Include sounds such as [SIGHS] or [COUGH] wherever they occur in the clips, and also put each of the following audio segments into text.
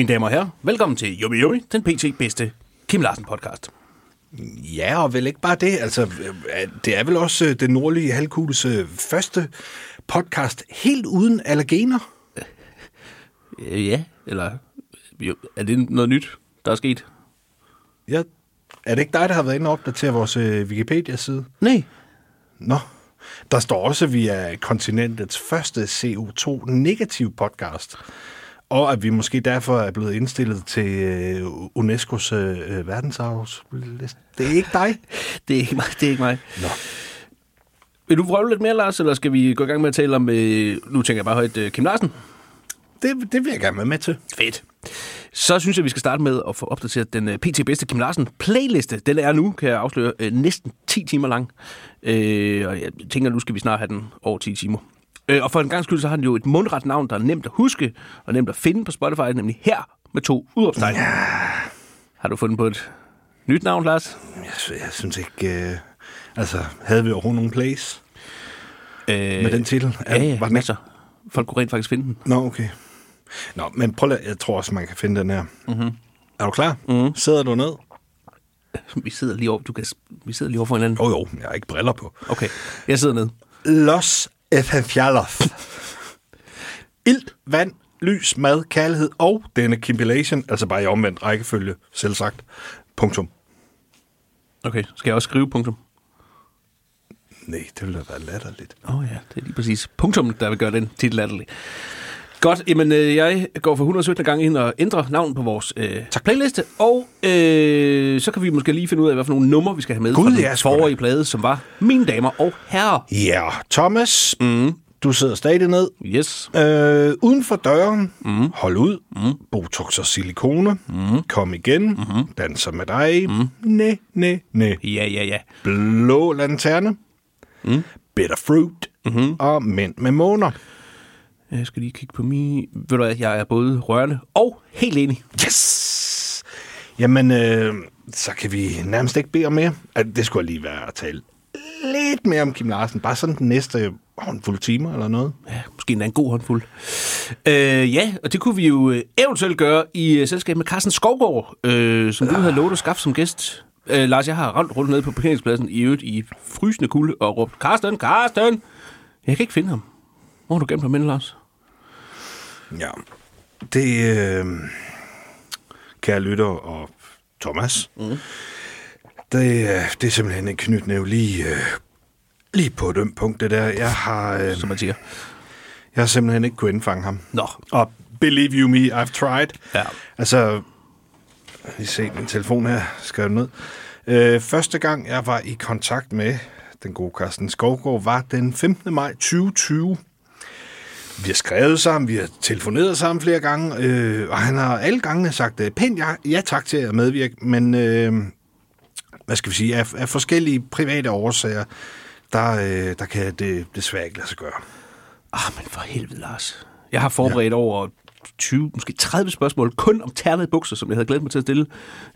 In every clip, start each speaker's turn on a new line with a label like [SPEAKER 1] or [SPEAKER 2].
[SPEAKER 1] Mine damer og herrer, velkommen til Yummy Yummy, den pt. bedste Kim Larsen podcast.
[SPEAKER 2] Ja, og vel ikke bare det. Altså, øh, det er vel også øh, den nordlige halvkugles øh, første podcast helt uden allergener.
[SPEAKER 1] Ja, eller jo, er det noget nyt, der er sket?
[SPEAKER 2] Ja, er det ikke dig, der har været inde og opdatere vores Wikipedia-side?
[SPEAKER 1] Nej.
[SPEAKER 2] Nå, der står også, at vi er kontinentets første CO2-negativ podcast. Og at vi måske derfor er blevet indstillet til øh, UNESCO's øh, verdensarvsliste. Det er ikke dig. [LAUGHS]
[SPEAKER 1] Det er ikke mig. Det er ikke mig.
[SPEAKER 2] Nå.
[SPEAKER 1] Vil du prøve lidt mere, Lars, eller skal vi gå i gang med at tale om, øh, nu tænker jeg bare højt, øh, Kim Larsen?
[SPEAKER 2] Det, det vil jeg gerne være med til.
[SPEAKER 1] Fedt. Så synes jeg, vi skal starte med at få opdateret den øh, PT bedste Kim Larsen playliste. Den er nu, kan jeg afsløre, øh, næsten 10 timer lang. Øh, og jeg tænker, nu skal vi snart have den over 10 timer. Øh, og for en gang skyld, så har den jo et mundret navn, der er nemt at huske og nemt at finde på Spotify, nemlig her med to udråbstegn. Ja. Har du fundet på et nyt navn, Lars?
[SPEAKER 2] Jeg, jeg synes ikke... Øh, altså, havde vi overhovedet nogen plays
[SPEAKER 1] Øh,
[SPEAKER 2] med den titel?
[SPEAKER 1] Ja, ja,
[SPEAKER 2] var den ikke?
[SPEAKER 1] masser. Folk kunne rent faktisk finde den.
[SPEAKER 2] Nå, okay. Nå, men prøv at, jeg tror også, man kan finde den her.
[SPEAKER 1] Mhm.
[SPEAKER 2] Mm-hmm. Er du klar? Mm-hmm. Sidder du ned? [LAUGHS]
[SPEAKER 1] Vi sidder lige over, du kan, vi sidder lige over for hinanden.
[SPEAKER 2] Jo, jo, jeg har ikke briller på.
[SPEAKER 1] Okay, jeg sidder ned.
[SPEAKER 2] Los Efanfjaller. Ild, vand, lys, mad, kærlighed og denne compilation, altså bare i omvendt rækkefølge, selv sagt. Punktum.
[SPEAKER 1] Okay, skal jeg også skrive punktum?
[SPEAKER 2] Nej, det ville da være latterligt.
[SPEAKER 1] Åh oh, ja, det er lige præcis punktum, der vil gøre den titel latterlig. Godt, jamen øh, jeg går for 117 gange ind og ændrer navn på vores øh, tak. playliste, og øh, så kan vi måske lige finde ud af, hvad for nogle numre vi skal have med
[SPEAKER 2] Gud,
[SPEAKER 1] fra den
[SPEAKER 2] ja,
[SPEAKER 1] forrige plade, som var Mine Damer og Herrer.
[SPEAKER 2] Ja, Thomas, mm. du sidder stadig ned.
[SPEAKER 1] Yes.
[SPEAKER 2] Øh, uden for døren, mm. hold ud, mm. botox og silikone, mm. kom igen, mm. danser med dig, mm. næ, næ, næ.
[SPEAKER 1] Ja, ja, ja.
[SPEAKER 2] Blå lanterne, mm. bitter fruit mm-hmm. og mænd med måner.
[SPEAKER 1] Jeg skal lige kigge på min... Ved du hvad, jeg er både rørende og helt enig.
[SPEAKER 2] Yes! Jamen, øh, så kan vi nærmest ikke bede om mere. At Det skulle lige være at tale lidt mere om Kim Larsen. Bare sådan den næste håndfuld timer eller noget.
[SPEAKER 1] Ja, måske endda en god håndfuld. Øh, ja, og det kunne vi jo øh, eventuelt gøre i øh, selskab med Carsten Skovgaard, øh, som du havde lovet at skaffe som gæst. Øh, Lars, jeg har rendt rundt nede på parkeringspladsen i øvrigt i frysende kulde og råbt, Carsten, Carsten! Jeg kan ikke finde ham. Hvor har du gemt ham ind, Lars?
[SPEAKER 2] Ja. Det, øh, kære lytter og Thomas, mm. det, øh, det er simpelthen en knytnæv lige, øh, lige på et ømt punkt, det der. Jeg har, øh,
[SPEAKER 1] Som man siger.
[SPEAKER 2] jeg har simpelthen ikke kunnet indfange ham.
[SPEAKER 1] Nå.
[SPEAKER 2] Og believe you me, I've tried.
[SPEAKER 1] Ja.
[SPEAKER 2] Altså, lige se min telefon her, skal jeg ned. Øh, første gang, jeg var i kontakt med den gode Carsten Skovgaard, var den 15. maj 2020. Vi har skrevet sammen, vi har telefoneret sammen flere gange, øh, og han har alle gangene sagt øh, pænt ja, ja tak til at medvirke, men øh, hvad skal vi sige, af, af forskellige private årsager, der, øh, der kan det desværre ikke lade sig gøre.
[SPEAKER 1] Ah, men for helvede, Lars. Jeg har forberedt ja. over 20, måske 30 spørgsmål, kun om ternede bukser, som jeg havde glædet mig til at stille.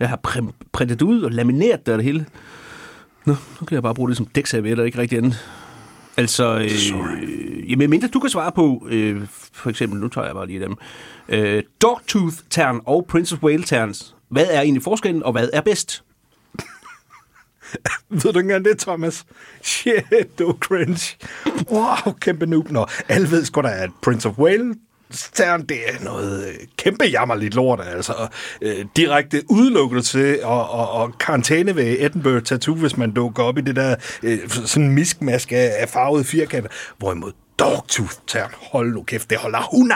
[SPEAKER 1] Jeg har pr- printet ud og lamineret det og det hele. Nå, nu kan jeg bare bruge det som dækservietter, ikke rigtig andet. Altså, øh, jamen mindre du kan svare på, øh, for eksempel, nu tager jeg bare lige dem, øh, Dogtooth-tern og Prince of Wales-terns. Hvad er egentlig forskellen, og hvad er bedst? [LAUGHS]
[SPEAKER 2] Ved du ikke engang det, Thomas? Shit, du cringe. Wow, kæmpe noob. Nå, alle ved sgu da, at Prince of Wales Stern, det er noget øh, kæmpe jammerligt lort, altså. Øh, direkte udelukket til at, at, at karantæne ved Edinburgh Tattoo, hvis man dukker op i det der øh, sådan miskmask af, af farvede firkanter. Hvorimod Dogtooth Tern, hold nu kæft, det holder hun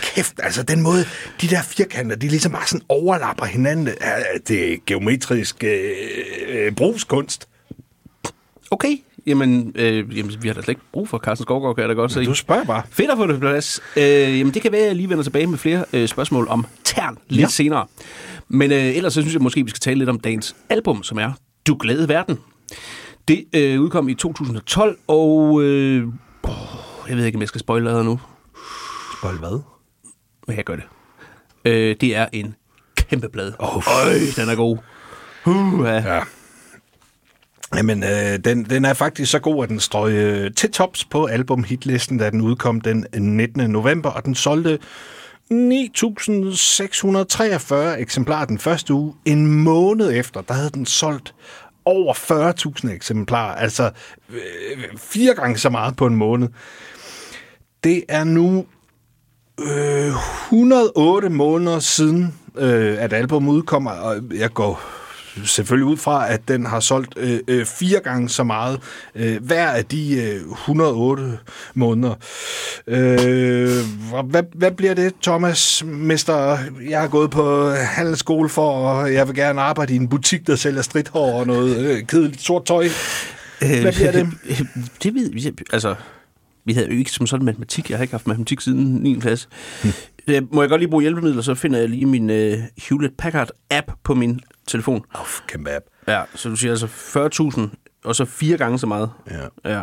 [SPEAKER 2] Kæft, altså den måde, de der firkanter, de ligesom bare sådan overlapper hinanden. Det er geometrisk øh, øh, brugskunst.
[SPEAKER 1] Okay, jamen, øh, jamen vi har da slet ikke brug for Carsten Skovgaard, kan jeg da godt se.
[SPEAKER 2] Du spørger bare.
[SPEAKER 1] Fedt at få det på plads. Øh, jamen, det kan være, at jeg lige vender tilbage med flere øh, spørgsmål om tern lidt
[SPEAKER 2] Ja.
[SPEAKER 1] senere. Men øh, ellers så synes jeg måske, vi skal tale lidt om dagens album, som er Du Glade Verden. Det øh, udkom i 2012, og øh, jeg ved ikke, om jeg skal spoile noget nu,
[SPEAKER 2] Spoil hvad?
[SPEAKER 1] men jeg gør det. Øh, det er en kæmpe plade.
[SPEAKER 2] Åh,
[SPEAKER 1] Øj, den er god. Uh, ja.
[SPEAKER 2] Ja. Jamen, øh, den, den er faktisk så god, at den strøg øh, til tops på albumhitlisten, da den udkom den øh, 19. november, og den solgte 9.643 eksemplarer den første uge. En måned efter, der havde den solgt over 40.000 eksemplarer. Altså øh, fire gange så meget på en måned. Det er nu øh, 108 måneder siden, øh, at albumet udkommer, og jeg går selvfølgelig ud fra, at den har solgt øh, øh, fire gange så meget øh, hver af de øh, 108 måneder. Øh, hvad, hvad bliver det, Thomas, mester? Jeg har gået på handelsskole for, og jeg vil gerne arbejde i en butik, der sælger stridthår og noget øh, kedeligt sort tøj. Hvad bliver det? [LAUGHS]
[SPEAKER 1] det ved vi. Altså, vi havde jo ikke som sådan matematik. Jeg har ikke haft matematik siden 9. klasse. Hmm. Må jeg godt lige bruge hjælpemidler, så finder jeg lige min uh, Hewlett-Packard-app på min telefon.
[SPEAKER 2] Oh, kæmpe app.
[SPEAKER 1] Ja, så du siger altså 40.000, og så fire gange så meget.
[SPEAKER 2] Ja.
[SPEAKER 1] Ja,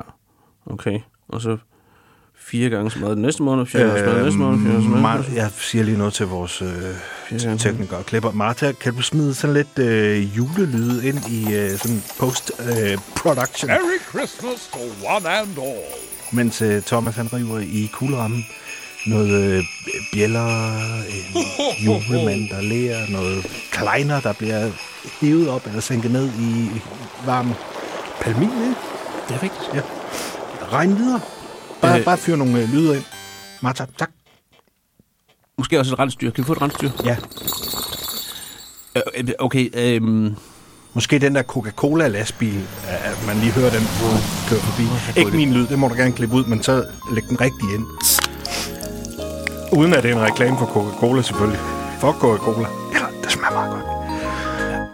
[SPEAKER 1] okay. Og så fire gange så meget den næste måned, fire gange så meget den næste måned, fire gange så meget.
[SPEAKER 2] Mar- jeg siger lige noget til vores øh, teknikere og klipper. Martha, kan du smide sådan lidt øh, julelyde ind i øh, sådan post-production? Øh,
[SPEAKER 3] Merry Christmas to one and all.
[SPEAKER 2] mens øh, Thomas han river i kuglerammen noget øh, bjæller, en [LAUGHS] julemand, der lærer, noget kleiner, der bliver hævet op eller sænket ned i varm palmin, ikke?
[SPEAKER 1] Det er rigtigt.
[SPEAKER 2] Ja. Regn videre. Bare, øh.
[SPEAKER 1] Øh.
[SPEAKER 2] bare fyr nogle øh, lyder ind. Martha, tak.
[SPEAKER 1] Måske også et rensdyr. Kan vi få et rensdyr?
[SPEAKER 2] Ja.
[SPEAKER 1] Øh, øh, Okay, øhm,
[SPEAKER 2] Måske den der Coca-Cola-lastbil, at man lige hører den køre forbi. Ikke min lyd, det må du gerne klippe ud, men så læg den rigtig ind. Uden at det er en reklame for Coca-Cola selvfølgelig. For Coca-Cola. Eller, det smager meget godt.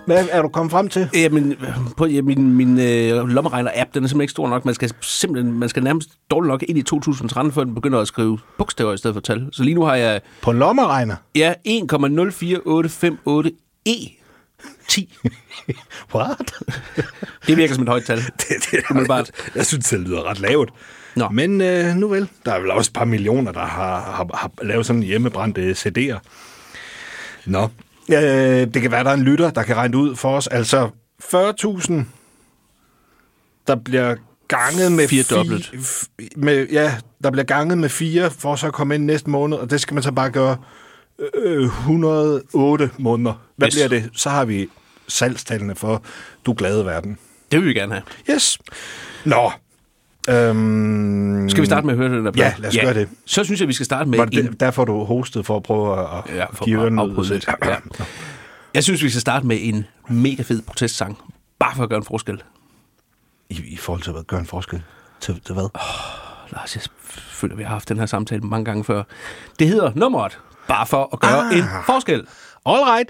[SPEAKER 2] Hvad er du kommet frem til?
[SPEAKER 1] Jamen, på, ja, min, min øh, lommeregner-app, den er simpelthen ikke stor nok. Man skal simpelthen, man skal nærmest dårligt nok ind i 2013, før den begynder at skrive bogstaver i stedet for tal. Så lige nu har jeg
[SPEAKER 2] På lommeregner?
[SPEAKER 1] ja, 1,04858E. 10. [LAUGHS]
[SPEAKER 2] What?
[SPEAKER 1] Det virker som et højt tal. [LAUGHS]
[SPEAKER 2] det, det,
[SPEAKER 1] Umiddelbart.
[SPEAKER 2] jeg synes, det lyder ret lavt.
[SPEAKER 1] Nå.
[SPEAKER 2] Men øh, nu vel, der er vel også et par millioner, der har, har, har lavet sådan hjemmebrændte CD'er. Nå, øh, det kan være, der er en lytter, der kan regne ud for os. Altså 40.000, der bliver ganget med
[SPEAKER 1] Firedoblet.
[SPEAKER 2] fi- f- med, ja, der bliver ganget med fire, for så at komme ind næste måned, og det skal man så bare gøre øh, 108 måneder. Hvad
[SPEAKER 1] Yes.
[SPEAKER 2] bliver det? Så har vi salgstallene for Du Glade Verden.
[SPEAKER 1] Det vil vi gerne have.
[SPEAKER 2] Yes. Nå. Øhm,
[SPEAKER 1] Skal vi starte med at høre den der plade?
[SPEAKER 2] Ja, lad os gøre det.
[SPEAKER 1] Så synes jeg, vi skal starte med
[SPEAKER 2] Var det
[SPEAKER 1] en...
[SPEAKER 2] det, derfor, du hostede for at prøve at,
[SPEAKER 1] Ja, for
[SPEAKER 2] give ørerne ud
[SPEAKER 1] lidt. Ja. Jeg synes, vi skal starte med en mega fed protestsang. Bare for at gøre en forskel.
[SPEAKER 2] I, I forhold til at gøre en forskel. Til, til hvad?
[SPEAKER 1] Lars, jeg føler, vi har haft den her samtale mange gange før. Det hedder nummeret. Bare for at gøre
[SPEAKER 2] Ah.
[SPEAKER 1] en forskel.
[SPEAKER 2] All right.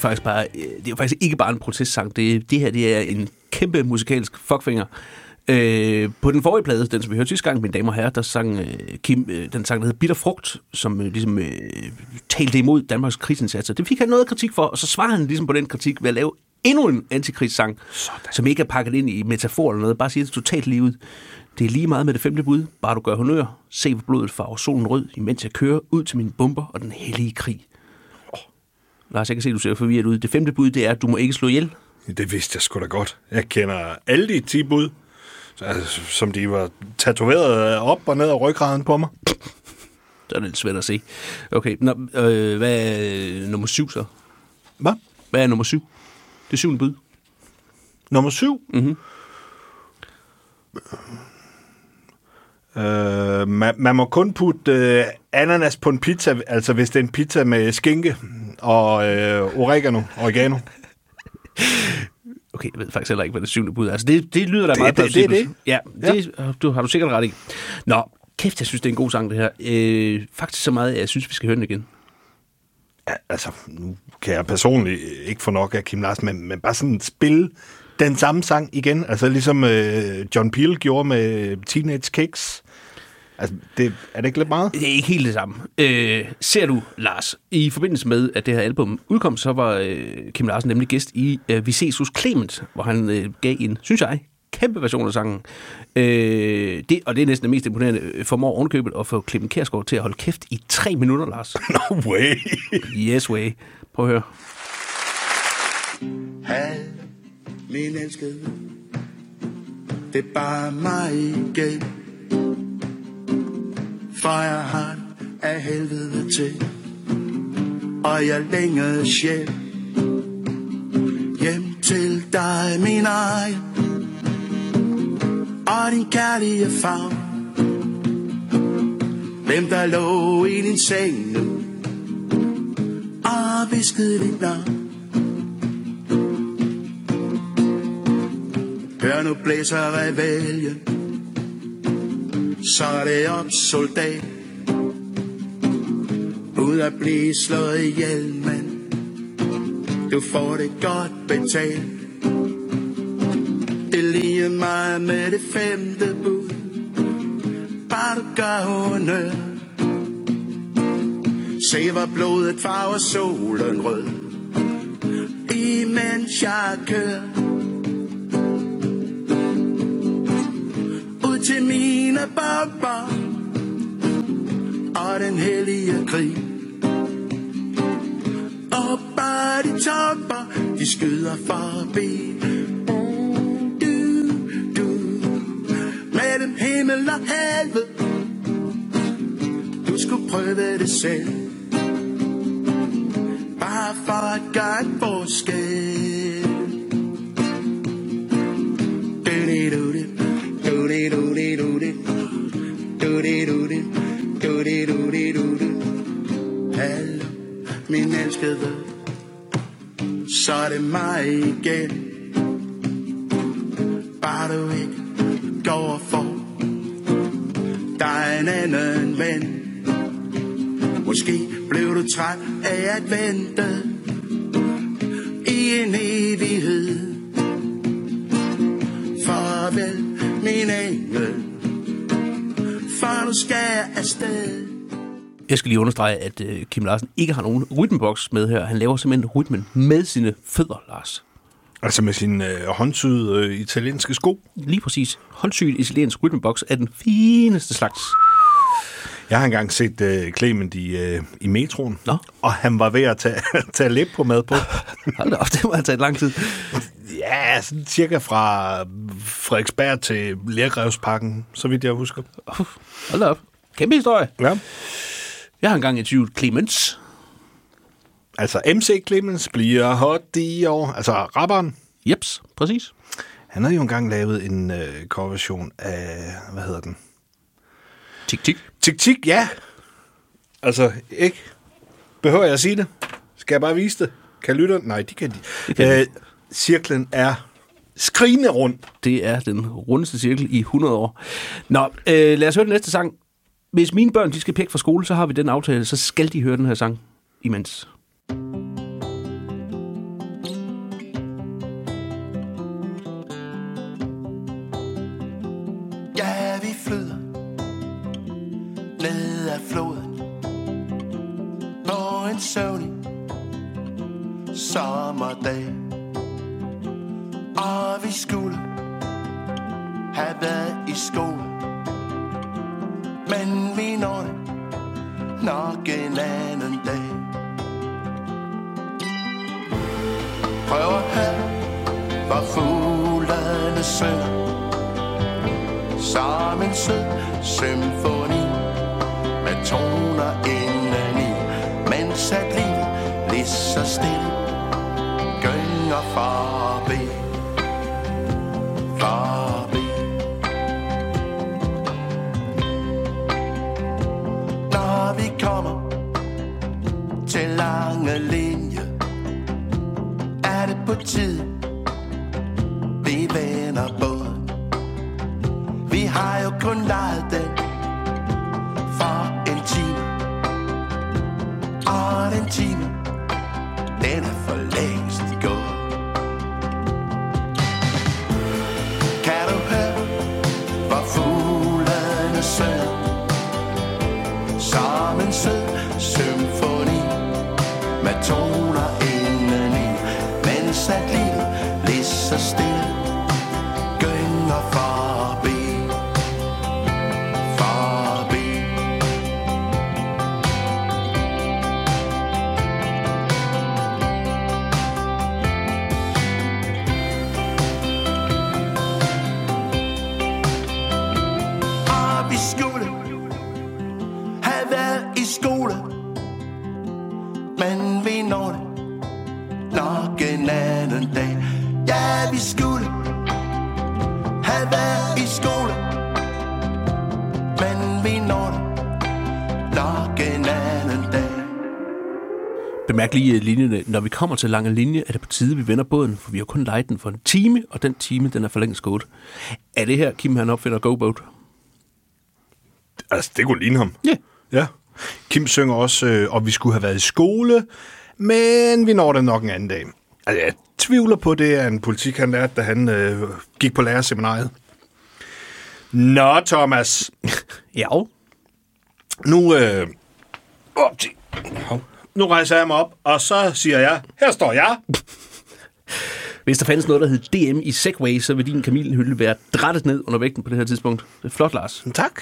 [SPEAKER 1] Faktisk bare, øh, det er jo faktisk ikke bare en protestsang. Det, det her det er en kæmpe musikalsk fuckfinger. Øh, på den forrige plade, den som vi hørte sidste gang, mine damer og herrer, der sang øh, Kim, øh, den sang, der hedder Bitter Frugt, som øh, ligesom øh, talte imod Danmarks krigsindsatser. Det fik han noget kritik for, og så svarede han ligesom på den kritik ved at lave endnu en antikrigssang, som ikke er pakket ind i metafor eller noget, bare siger det totalt lige ud. Det er lige meget med det femte bud, bare du gør honør, se hvor blodet farver solen rød, imens jeg kører ud til mine bomber og den hellige krig. Lars, jeg kan se, at du ser forvirret ud. Det femte bud, det er, at du må ikke slå ihjel.
[SPEAKER 2] Det vidste jeg sgu da godt. Jeg kender alle de 10 bud, altså, som de var tatoveret op og ned af ryggraden på mig.
[SPEAKER 1] Det er lidt svært at se. Okay, Nå, øh, hvad er nummer syv så?
[SPEAKER 2] Hvad?
[SPEAKER 1] Hvad er nummer syv? Det syvende bud.
[SPEAKER 2] Nummer 7.
[SPEAKER 1] Mhm.
[SPEAKER 2] Øh, man, man må kun putte øh, ananas på en pizza, altså hvis det er en pizza med skinke og øh, oregano, oregano.
[SPEAKER 1] Okay, jeg ved faktisk heller ikke, hvad det syvende bud er. Altså, det, det lyder da
[SPEAKER 2] Det-
[SPEAKER 1] meget
[SPEAKER 2] det- det
[SPEAKER 1] plausibelt.
[SPEAKER 2] det.
[SPEAKER 1] Ja, det ja. Du, har du sikkert ret i. Nå, kæft, jeg synes, det er en god sang, det her. Øh, faktisk så meget, at jeg synes, vi skal høre den igen.
[SPEAKER 2] Ja, altså, nu kan jeg personligt ikke få nok af Kim Larsen, men, men bare sådan spille den samme sang igen, altså ligesom øh, John Peel gjorde med Teenage Kicks. Altså, det, er det ikke lidt meget?
[SPEAKER 1] Det er ikke helt det samme. Øh, ser du, Lars, i forbindelse med, at det her album udkom, så var øh, Kim Larsen nemlig gæst i øh, Vi ses hos Clement, hvor han øh, gav en, synes jeg, kæmpe version af sangen. Øh, det, og det er næsten det mest imponerende. øh, Formår ovenkøbet at få Clement Kærsgaard til at holde kæft i tre minutter, Lars. [LAUGHS]
[SPEAKER 2] No way!
[SPEAKER 1] Yes way. Prøv at høre.
[SPEAKER 4] Hej, min elskede. Det er bare mig igen. For jeg har af helvede til. Og jeg længes hjem Hjem til dig, min egen. Og din kærlige favn. Hvem der lå i din seng nu. Og viskede dit navn. Hør nu blæser reveljen Så er det op soldat. Ud at blive slået ihjel mand. Du får det godt betalt. Det lige mig med det femte bud. Bare du gør honør Se hvor blodet farver solen rød. Imens jeg kører. Til mine bomber og den hellige krig. Og bare de topper, de skyder forbi. Uh, du, du, mellem himmel og helvede. Du skulle prøve det selv. Bare for at gøre så er det
[SPEAKER 1] lige understrege, at øh, Kim Larsen ikke har nogen rytmeboks med her. Han laver simpelthen rytmen med sine fødder, Lars.
[SPEAKER 2] Altså med sine øh, håndsyede øh, italienske sko.
[SPEAKER 1] Lige præcis. Håndsygt italiensk rytmeboks er den fineste slags.
[SPEAKER 2] Jeg har engang set øh, Clement i, øh, i metroen,
[SPEAKER 1] Nå.
[SPEAKER 2] og han var ved at tage, [LAUGHS] tage læb på mad på. [LAUGHS]
[SPEAKER 1] Hold op, det må have taget lang tid.
[SPEAKER 2] ja, sådan cirka fra Frederiksberg til Lærgrevsparken, så vidt jeg husker.
[SPEAKER 1] Hold op. Kæmpe historie.
[SPEAKER 2] Ja.
[SPEAKER 1] Jeg har engang interviewet Clemens.
[SPEAKER 2] Altså, MC Clemens bliver hot i år. Altså, rapperen.
[SPEAKER 4] Jeps, præcis.
[SPEAKER 2] Han har jo engang lavet en øh, coverversion af, hvad hedder den?
[SPEAKER 4] Tik, tik.
[SPEAKER 2] Tik Tik, ja. Altså, ikke? Behøver jeg at sige det? Skal jeg bare vise det? Kan lytte? Nej, de kan de.
[SPEAKER 4] Det kan
[SPEAKER 2] øh, cirklen er skrigende rundt.
[SPEAKER 4] Det er den rundeste cirkel i 100 år. Nå, øh, lad os høre den næste sang. Hvis mine børn de skal pække fra skole, så har vi den aftale, så skal de høre den her sang imens.
[SPEAKER 1] Vi skulle have været i skole Men vi når det nok en anden dag
[SPEAKER 4] Bemærk lige øh, linjerne. Når vi kommer til lange linje, er det på tide, vi vender båden, for vi har kun lejet den for en time, og den time, den er for længst gået. Er det her, Kim han opfinder Go Boat?
[SPEAKER 2] Altså, det kunne ligne ham.
[SPEAKER 4] Ja.
[SPEAKER 2] Ja. Kim synger også, øh, og vi skulle have været i skole, men vi når det nok en anden dag. Altså, jeg tvivler på, det er en politik, han lærte, da han øh, gik på lærerseminariet. Nå, Thomas.
[SPEAKER 4] Ja.
[SPEAKER 2] Nu, øh, nu rejser jeg mig op, og så siger jeg, her står jeg.
[SPEAKER 4] Hvis der fandtes noget, der hed DM i Segway, så vil din kamilhylde være drættet ned under vægten på det her tidspunkt. Det er flot, Lars.
[SPEAKER 2] Tak.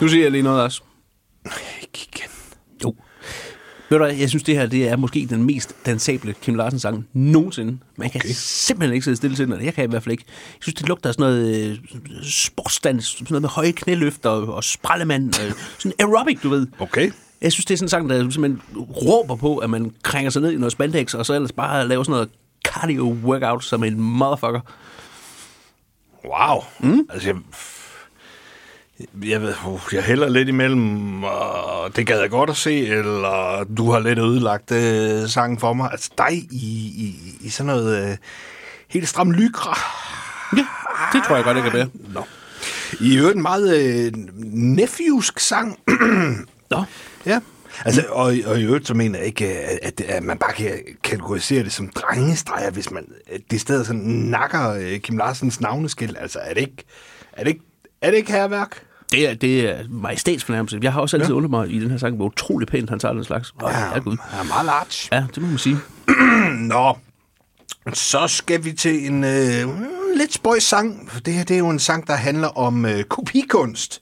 [SPEAKER 1] Nu siger jeg lige noget også.
[SPEAKER 2] Ikke igen.
[SPEAKER 1] Jo. Ved du hvad, jeg synes, det her det er måske den mest dansable Kim Larsen-sang nogensinde. Man kan okay. simpelthen ikke sidde stille til den. Jeg kan i hvert fald ikke. Jeg synes, det lugter af sådan noget øh, sportsdans, sådan noget med høje knæløfter og, og sprallemand. Og sådan aerobic, du ved.
[SPEAKER 2] Okay.
[SPEAKER 1] Jeg synes, det er sådan en sang, der simpelthen råber på, at man krænger sig ned i noget spandex, og så ellers bare laver sådan noget cardio-workout som en motherfucker.
[SPEAKER 2] Wow. Mm. Altså, jeg, jeg ved, uh, jeg hælder lidt imellem, og det gad jeg godt at se, eller du har lidt ødelagt øh, sangen for mig. Altså dig i, i, i sådan noget øh, helt stram lykra.
[SPEAKER 1] Ja, det tror jeg godt, det kan være.
[SPEAKER 2] Nå. I øvrigt en meget øh, nephews sang.
[SPEAKER 1] Nå,
[SPEAKER 2] Ja. Altså, og, og i øvrigt så mener jeg ikke, at, at man bare kan kategorisere det som drengestreger, hvis man det i stedet sådan nakker øh, Kim Larsens navneskilt. Altså, er det ikke, er det ikke, er det ikke herværk?
[SPEAKER 1] Det er, det er majestætsfornærmelse. Jeg har også altid ja. undret mig i den her sang, hvor utrolig pænt han tager den slags. Oh, ja, Gud.
[SPEAKER 2] er meget large.
[SPEAKER 1] Ja, det må man sige. [CLEARS THROAT]
[SPEAKER 2] Nå, så skal vi til en øh, lidt spøjs sang. Det her det er jo en sang, der handler om øh, kopikunst.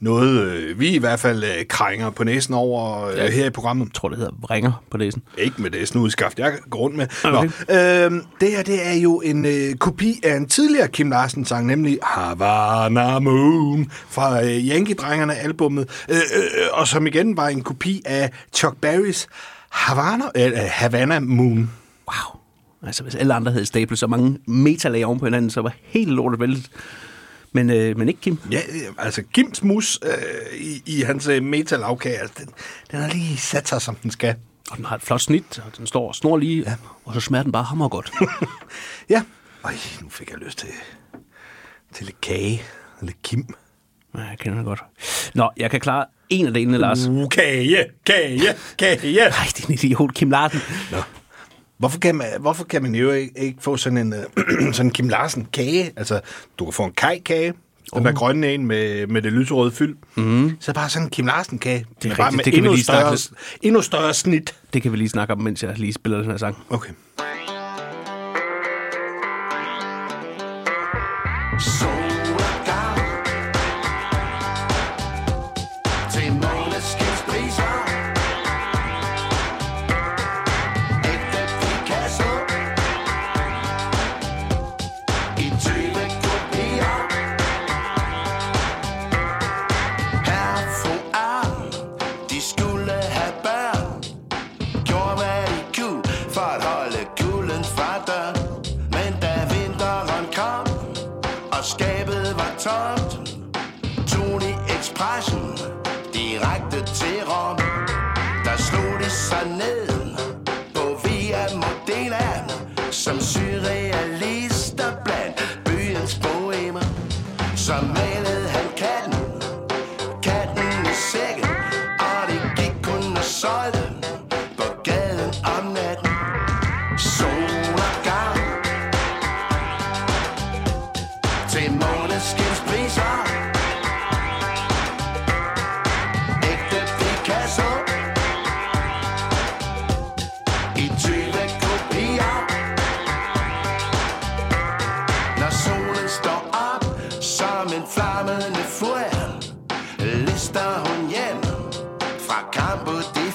[SPEAKER 2] Noget, øh, vi i hvert fald øh, krænger på næsen over øh,
[SPEAKER 1] Ja.
[SPEAKER 2] her i programmet.
[SPEAKER 1] Jeg tror, det hedder ringer på næsen.
[SPEAKER 2] Ikke med det snudeskaft, jeg går rundt med.
[SPEAKER 1] Okay.
[SPEAKER 2] Nå, øh, det her, det er jo en øh, kopi af en tidligere Kim Larsen-sang, nemlig Havana Moon fra øh, Yankee-drengerne albummet, øh, øh, og som igen var en kopi af Chuck Berrys Havana, øh, Havana Moon.
[SPEAKER 1] Wow. Altså, hvis alle andre havde stablet så mange metalag oven på hinanden, så var helt lortet væltet. Men, øh, men ikke Kim.
[SPEAKER 2] Ja, altså Kims mus øh, i, i hans øh, metalafkage, altså, den, den har lige sat sig, som den skal.
[SPEAKER 1] Og den har et flot snit, og den står snor lige, ja. og så smager den bare hammer godt. [LAUGHS]
[SPEAKER 2] Ja, Øj, nu fik jeg lyst til, til lidt kage, lidt Kim.
[SPEAKER 1] ja, jeg kender det godt. Nå, jeg kan klare en af delene, Lars.
[SPEAKER 2] Uh, kage, kage, kage.
[SPEAKER 1] Nej, det er en idiot, Kim Larsen.
[SPEAKER 2] Nå. Hvorfor kan man, hvorfor kan man jo ikke, ikke få sådan en øh, [CLEARS THROAT] sådan Kim Larsen kage? Altså, du kan få en kajkage, den der grønne en med, med det lyserøde fyld. Mm. Så bare sådan en Kim Larsen kage.
[SPEAKER 1] Det er
[SPEAKER 2] bare med
[SPEAKER 1] det kan vi
[SPEAKER 2] endnu
[SPEAKER 1] lige snakke
[SPEAKER 2] større, endnu større snit.
[SPEAKER 1] Det kan vi lige snakke om, mens jeg lige spiller den her sang.
[SPEAKER 2] Okay.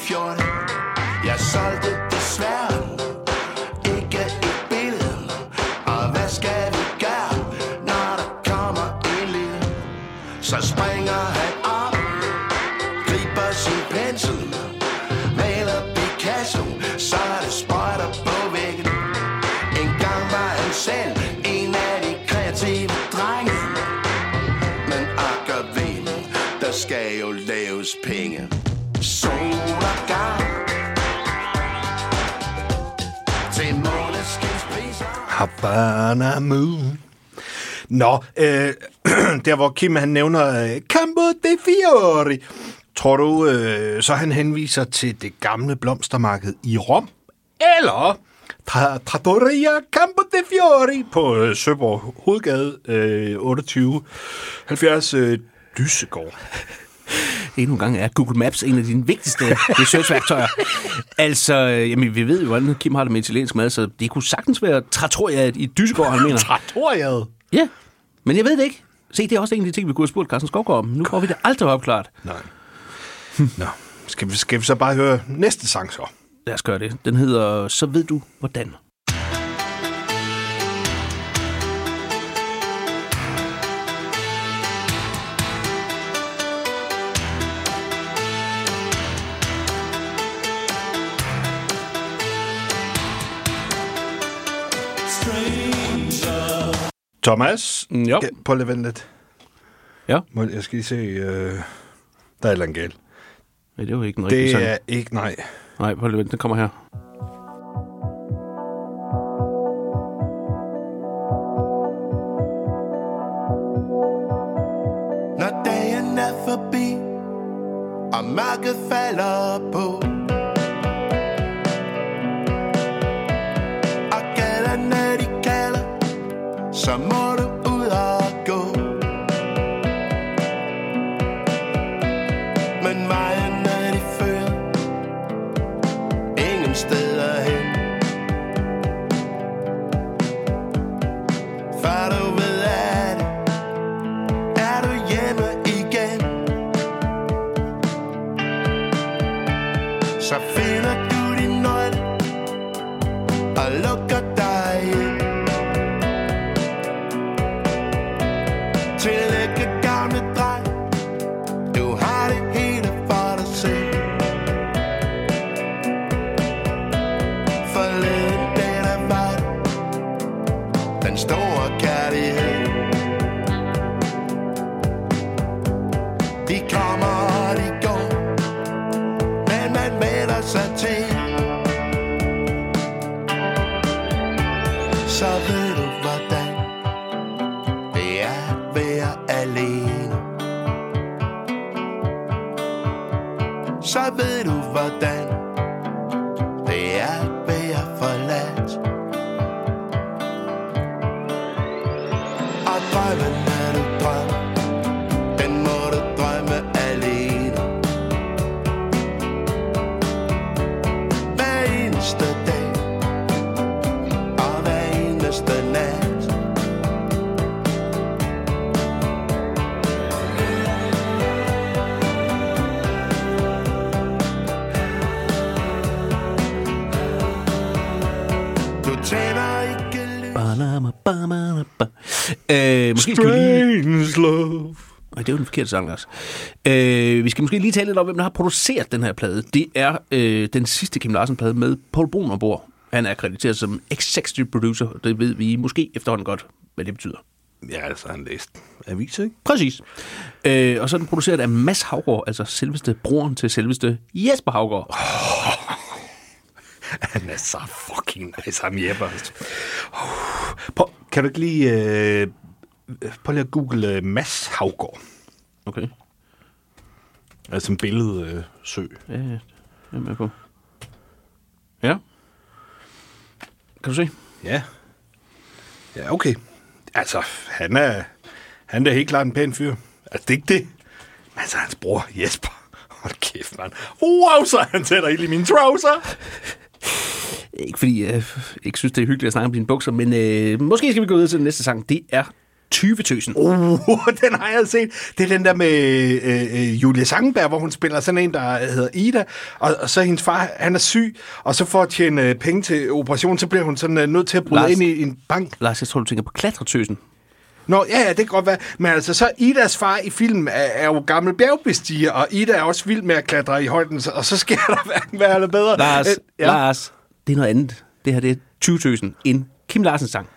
[SPEAKER 4] Campo de måneskinspriser
[SPEAKER 2] Moon. Nå, øh, [CLEARS THROAT] der hvor Kim han nævner øh, Campo de Fiori, tror du, øh, så han henviser til det gamle blomstermarked i Rom? Eller Tra- Trattoria Campo de Fiori på øh, Søborg Hovedgade øh, 28 70 øh, Dysegård.
[SPEAKER 1] Endnu en gang er Google Maps en af dine vigtigste [LAUGHS] researchværktøjer. altså, øh, jamen, vi ved jo, hvordan Kim har det med italiensk mad, så det kunne sagtens være Trattoria i Dysegård, han mener.
[SPEAKER 2] Trattoriet?
[SPEAKER 1] Ja, men jeg ved det ikke. Se, det er også en af de ting, vi kunne have spurgt Carsten Skovgaard om. Nu får vi det aldrig opklaret.
[SPEAKER 2] Nej. Nå, skal vi, skal vi så bare høre næste sang så?
[SPEAKER 1] Lad os gøre det. Den hedder Så ved du hvordan.
[SPEAKER 2] Thomas?
[SPEAKER 1] Jo.
[SPEAKER 2] Ja, Prøv lige at vente lidt.
[SPEAKER 1] Ja.
[SPEAKER 2] Må- Jeg skal lige se... Øh, der er et eller andet galt.
[SPEAKER 1] Nej, det er jo ikke en rigtig
[SPEAKER 2] Det er ikke... Nej.
[SPEAKER 1] Nej, prøv lige at vente. Den kommer her.
[SPEAKER 4] Når dagen er forbi Og mørket falder på Så må du Er
[SPEAKER 1] forkerte sang, Lars. Øh, vi skal måske lige tale lidt om, hvem der har produceret den her plade. Det er øh, den sidste Kim Larsen-plade med Paul Brun ombord. Han er krediteret som executive producer, det ved vi måske efterhånden godt, hvad det betyder.
[SPEAKER 2] Ja, altså han læst aviser, ikke?
[SPEAKER 1] Præcis. Øh, og så er den produceret af Mads Havgård, altså selveste broren til selveste Jesper Havgård. [LAUGHS]
[SPEAKER 2] Han er så fucking nice, ham. Uh, prøv, kan du ikke lige... Øh, prøv lige at google øh, Mads Havgård.
[SPEAKER 1] Okay.
[SPEAKER 2] Altså en billede øh, sø.
[SPEAKER 1] Ja, ja, det er med på. Ja. Kan du se?
[SPEAKER 2] Ja. Ja, okay. Altså, han er, han er helt klart en pæn fyr. Altså, det er ikke det. Men altså, hans bror Jesper. Hold kæft, mand. Wow, så han sætter ild i mine trouser.
[SPEAKER 1] Ikke fordi jeg ikke synes, det er hyggeligt at snakke om dine bukser, men øh, måske skal vi gå videre til den næste sang. Det er 20.000.
[SPEAKER 2] Uh, [LAUGHS] den har jeg set. Det er den der med øh, øh, Julie Sangenberg, hvor hun spiller sådan en, der hedder Ida. Og, og så hendes far, han er syg, og så for at tjene øh, penge til operation, så bliver hun sådan øh, nødt til at bryde
[SPEAKER 1] Lars.
[SPEAKER 2] ind i en bank.
[SPEAKER 1] Lars, jeg tror, du tænker på klatretøsen.
[SPEAKER 2] Nå, ja, ja, det kan godt være. Men altså, så Idas far i filmen er, er jo gammel bjergbestiger, og Ida er også vild med at klatre i højden, og så sker [LAUGHS] der hverken værre eller bedre.
[SPEAKER 1] Lars,
[SPEAKER 2] Øh,
[SPEAKER 1] ja. Lars, det er noget andet. Det her det er 20.000. En Kim Larsen sang.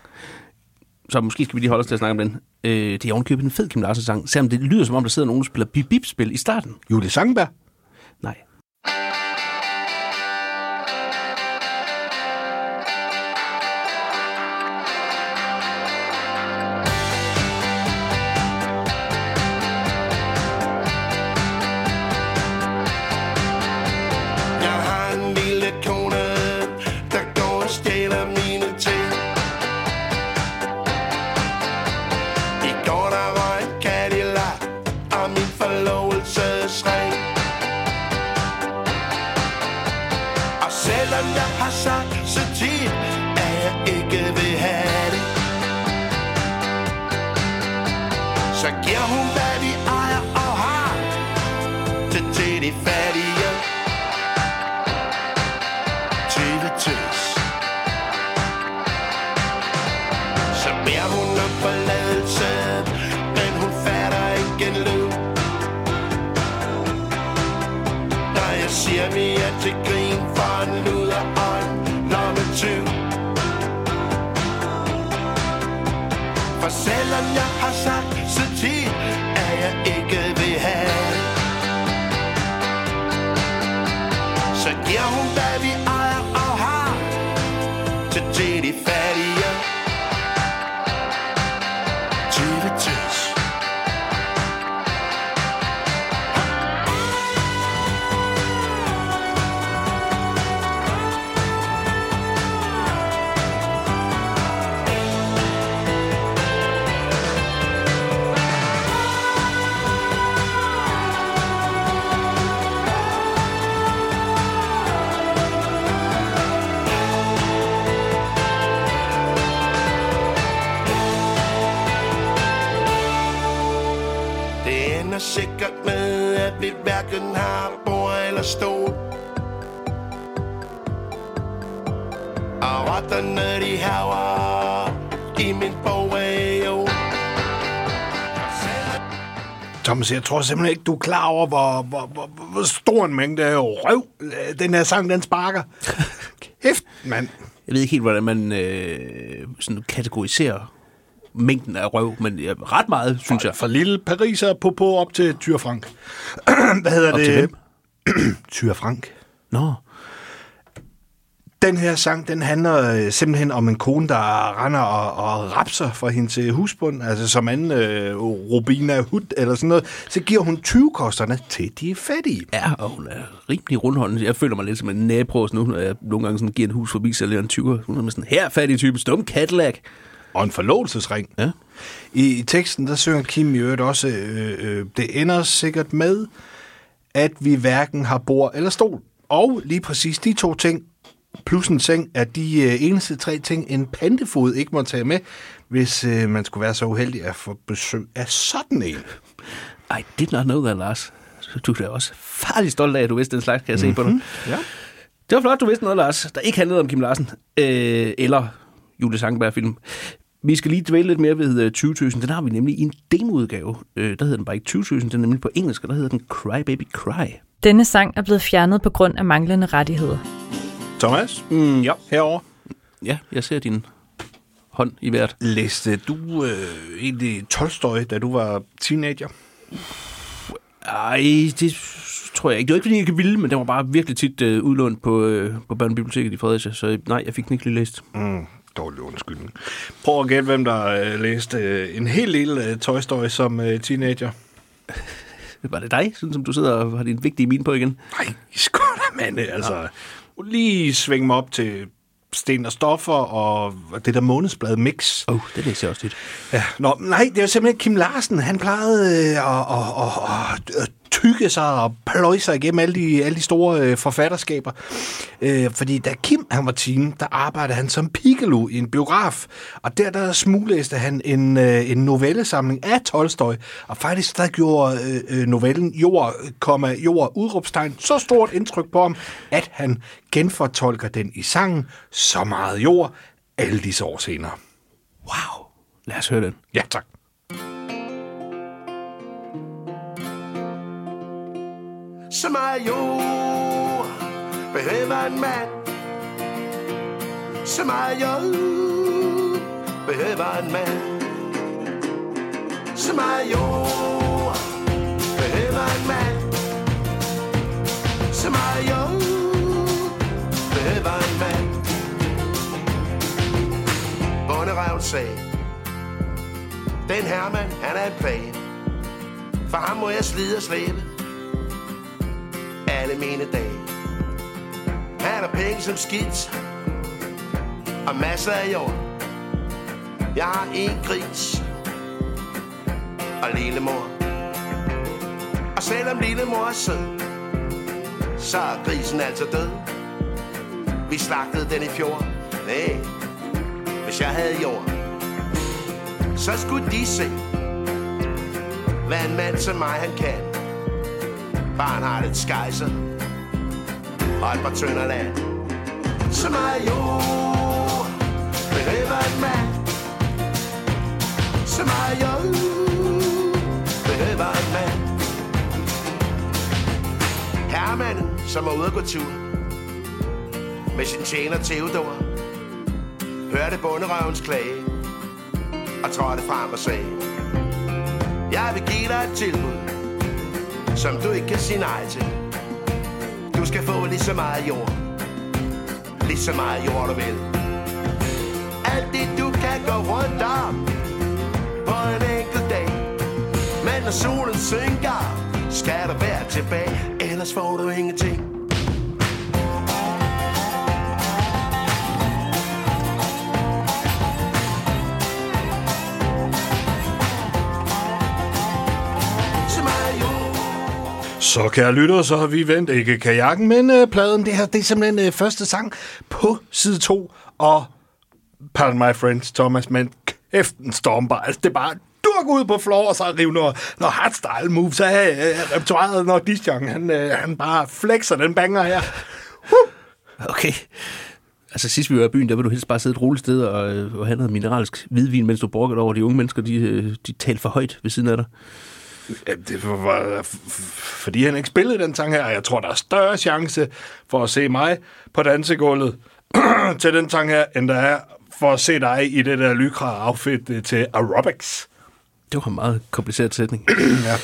[SPEAKER 1] Så måske skal vi lige holde os til at snakke om den. Øh, det er ovenkøbet en fed Kim Larsen sang, selvom det lyder som om, der sidder nogen, der spiller bip-bip-spil i starten.
[SPEAKER 2] Julie Sangenberg.
[SPEAKER 1] Nej.
[SPEAKER 2] Thomas, jeg tror simpelthen ikke, du er klar over, hvor, hvor, hvor, hvor stor en mængde røv øh, den her sang, den sparker. [LAUGHS] Kæft, mand.
[SPEAKER 1] Jeg ved ikke helt, hvordan man øh, sådan kategoriserer mængden af røv, men ja, ret meget, synes jeg.
[SPEAKER 2] Fra lille Pariser på på op til Tyre Frank. [CLEARS THROAT] Hvad hedder
[SPEAKER 1] Op
[SPEAKER 2] det?
[SPEAKER 1] til hvem? [CLEARS THROAT]
[SPEAKER 2] Tyre Frank.
[SPEAKER 1] Nå,
[SPEAKER 2] Den her sang, den handler øh, simpelthen om en kone, der render og, og rapser for hendes øh, husbund, altså som anden øh, Robina Hood eller sådan noget. Så giver hun 20-kosterne til de fattige.
[SPEAKER 1] ja, og hun er rimelig rundhånden. Jeg føler mig lidt som en næbros nu, når jeg nogle gange sådan giver en hus forbi, så jeg en 20'er. Hun er med sådan her fattig type, stum Cadillac.
[SPEAKER 2] Og en forlovelsesring.
[SPEAKER 1] Ja.
[SPEAKER 2] I, I teksten, der synger Kim i øvrigt også, øh, øh, det ender sikkert med, at vi hverken har bord eller stol. Og lige præcis de to ting, plus en seng, er de øh, eneste tre ting, en pantefod ikke må tage med, hvis øh, man skulle være så uheldig at få besøg af sådan en.
[SPEAKER 1] I did not know that, Lars. Så du er da også farligt stolt af, at du vidste den slags, kan jeg se på dig.
[SPEAKER 2] Ja.
[SPEAKER 1] Det var flot, du vidste noget, Lars, der ikke handlede om Kim Larsen. Øh, eller Julie Sangberg-film. Vi skal lige dvæle lidt mere ved øh, 20.000. Den har vi nemlig i en demoudgave. Øh, der hedder den bare ikke 20.000, den er nemlig på engelsk, og der hedder den Cry Baby Cry.
[SPEAKER 5] Denne sang er blevet fjernet på grund af manglende rettigheder.
[SPEAKER 2] Thomas,
[SPEAKER 1] Mm, ja.
[SPEAKER 2] herover
[SPEAKER 1] ja, jeg ser din hånd i hvert.
[SPEAKER 2] læste du øh, egentlig Tolstoy, da du var teenager?
[SPEAKER 1] Ej, det tror jeg ikke. Det var ikke, fordi jeg ikke ville, men den var bare virkelig tit øh, udlånt på, øh, på Børnebiblioteket i Fredericia, så nej, jeg fik den ikke lige læst.
[SPEAKER 2] Mm, dårlig undskyldning. Prøv at gætte, hvem der øh, læste øh, en hel del øh, Toy Story som øh, teenager. [LAUGHS]
[SPEAKER 1] Var det dig, sådan som du sidder og har din vigtige mine på igen?
[SPEAKER 2] Nej, sgu da, mand. Altså, ja. Lige svinge mig op til Sten og Stoffer og det der månedsblad Mix.
[SPEAKER 1] Åh, oh, det læser jeg også tit.
[SPEAKER 2] Ja. Nå, nej, det var simpelthen Kim Larsen. Han plejede øh, at, at, at, at tykke sig og pløje sig igennem alle de, alle de store øh, forfatterskaber. Øh, fordi da Kim han var teen, der arbejdede han som Pigelo i en biograf. Og der, der smuglæste han en, øh, en novellesamling af Tolstoy. Og faktisk, der gjorde øh, øh, novellen Jord, komma, Jord, udråbstegn, så stort indtryk på ham, at han genfortolker den i sangen Så meget jord, alle disse år senere.
[SPEAKER 1] Wow. Lad os høre den.
[SPEAKER 2] Ja, tak.
[SPEAKER 4] Som meget jord behøver en mand. Som meget jord behøver en mand. Som meget jord behøver en mand. Som meget jord behøver en mand. Bonderøven sagde, den her mand, han er en plan. For ham må jeg slide og slæbe alle mine dage. Han har penge som skidt, og masser af jord. Jeg har en gris, og lille mor. Og selvom lille mor er sød, så er grisen altså død. Vi slagtede den i fjor. Nej, hvis jeg havde jord, så skulle de se, hvad en mand som mig han kan. Bare han skejser. Og et par tønder land Så meget jord Behøver en mand. Så meget jord Behøver en mand. Hermanden, som er ude at gå tur Med sin tjener Theodor. Hørte bunderøvens klage. Og trådte frem og sagde, Jeg vil give dig et tilbud, som du ikke kan sige nej til. Du skal få lige så meget jord, lige så meget jord du vil. Alt det du kan gå rundt om på en enkelt dag. Men når solen synker, skal du være tilbage, ellers får du ingenting. Så
[SPEAKER 2] kære lytter, så har vi vendt ikke kajakken, men øh, pladen. Det her det er simpelthen øh, første sang på side 2. Og pardon my friends, Thomas, men kæft en stormbar. Altså, det er bare durk ud på floor, og så rive noget, noget hardstyle moves af øh, øh repertoireet, når Disjong, han, øh, han bare flexer den banger her.
[SPEAKER 1] Okay. Altså sidst vi var i byen, der ville du helst bare sidde et roligt sted og, øh, og have noget mineralsk hvidvin, mens du brokkede over de unge mennesker, de, øh, de talte for højt ved siden af dig.
[SPEAKER 2] Ja, Det var, var f- f- fordi han ikke spillede den sang her, og jeg tror, der er større chance for at se mig på dansegulvet [CLEARS THROAT] til den sang her, end der er for at se dig i det der lykra outfit øh, til aerobics.
[SPEAKER 1] Det var en meget kompliceret sætning. [CLEARS THROAT] ja.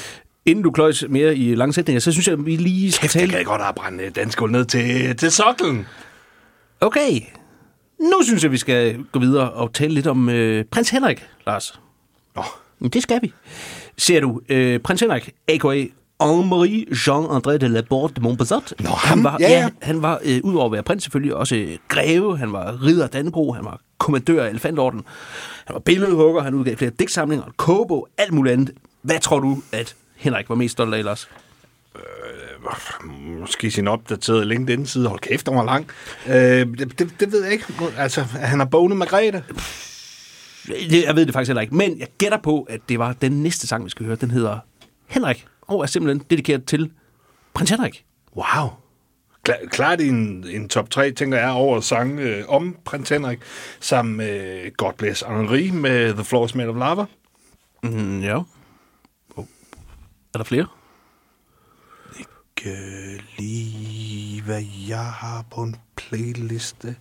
[SPEAKER 1] Inden du kløjs mere i lange sætninger, så synes jeg, at vi lige skal
[SPEAKER 2] Kæft,
[SPEAKER 1] tale...
[SPEAKER 2] kan godt have brændt øh, dansegulvet ned til, til soklen.
[SPEAKER 1] Okay. Nu synes jeg, vi skal gå videre og tale lidt om øh, prins Henrik, Lars.
[SPEAKER 2] Nå,
[SPEAKER 1] Det skal vi. Ser du, øh, prins Henrik, a.k.a. Henri Jean-André de la Porte de Montpezat. Nå,
[SPEAKER 2] ham?
[SPEAKER 1] han var,
[SPEAKER 2] Ja,
[SPEAKER 1] ja,
[SPEAKER 2] ja.
[SPEAKER 1] han var øh, udover at være prins selvfølgelig også øh, greve, han var ridder af Dannebro, han var kommandør af Elefantorden, han var billedhugger, han udgav flere digtsamlinger, en kobo, alt muligt andet. Hvad tror du, at Henrik var mest stolt af, Lars?
[SPEAKER 2] måske sin opdaterede LinkedIn-side. Hold kæft, den var lang. Øh, det, det, det ved jeg ikke. Altså, han har bonet Margrethe.
[SPEAKER 1] Det- Jeg ved det faktisk heller ikke, men jeg gætter på, at det var den næste sang, vi skal høre. Den hedder Henrik, og er simpelthen dedikeret til prins Henrik.
[SPEAKER 2] Wow. Klar, klart i en, en top 3, tænker jeg, over sange øh, om prins Henrik, sammen med God Bless Henri med The Floor Made of Lava.
[SPEAKER 1] Mm, ja. Oh. Er der flere?
[SPEAKER 2] Ikke lige, hvad jeg har på en playliste.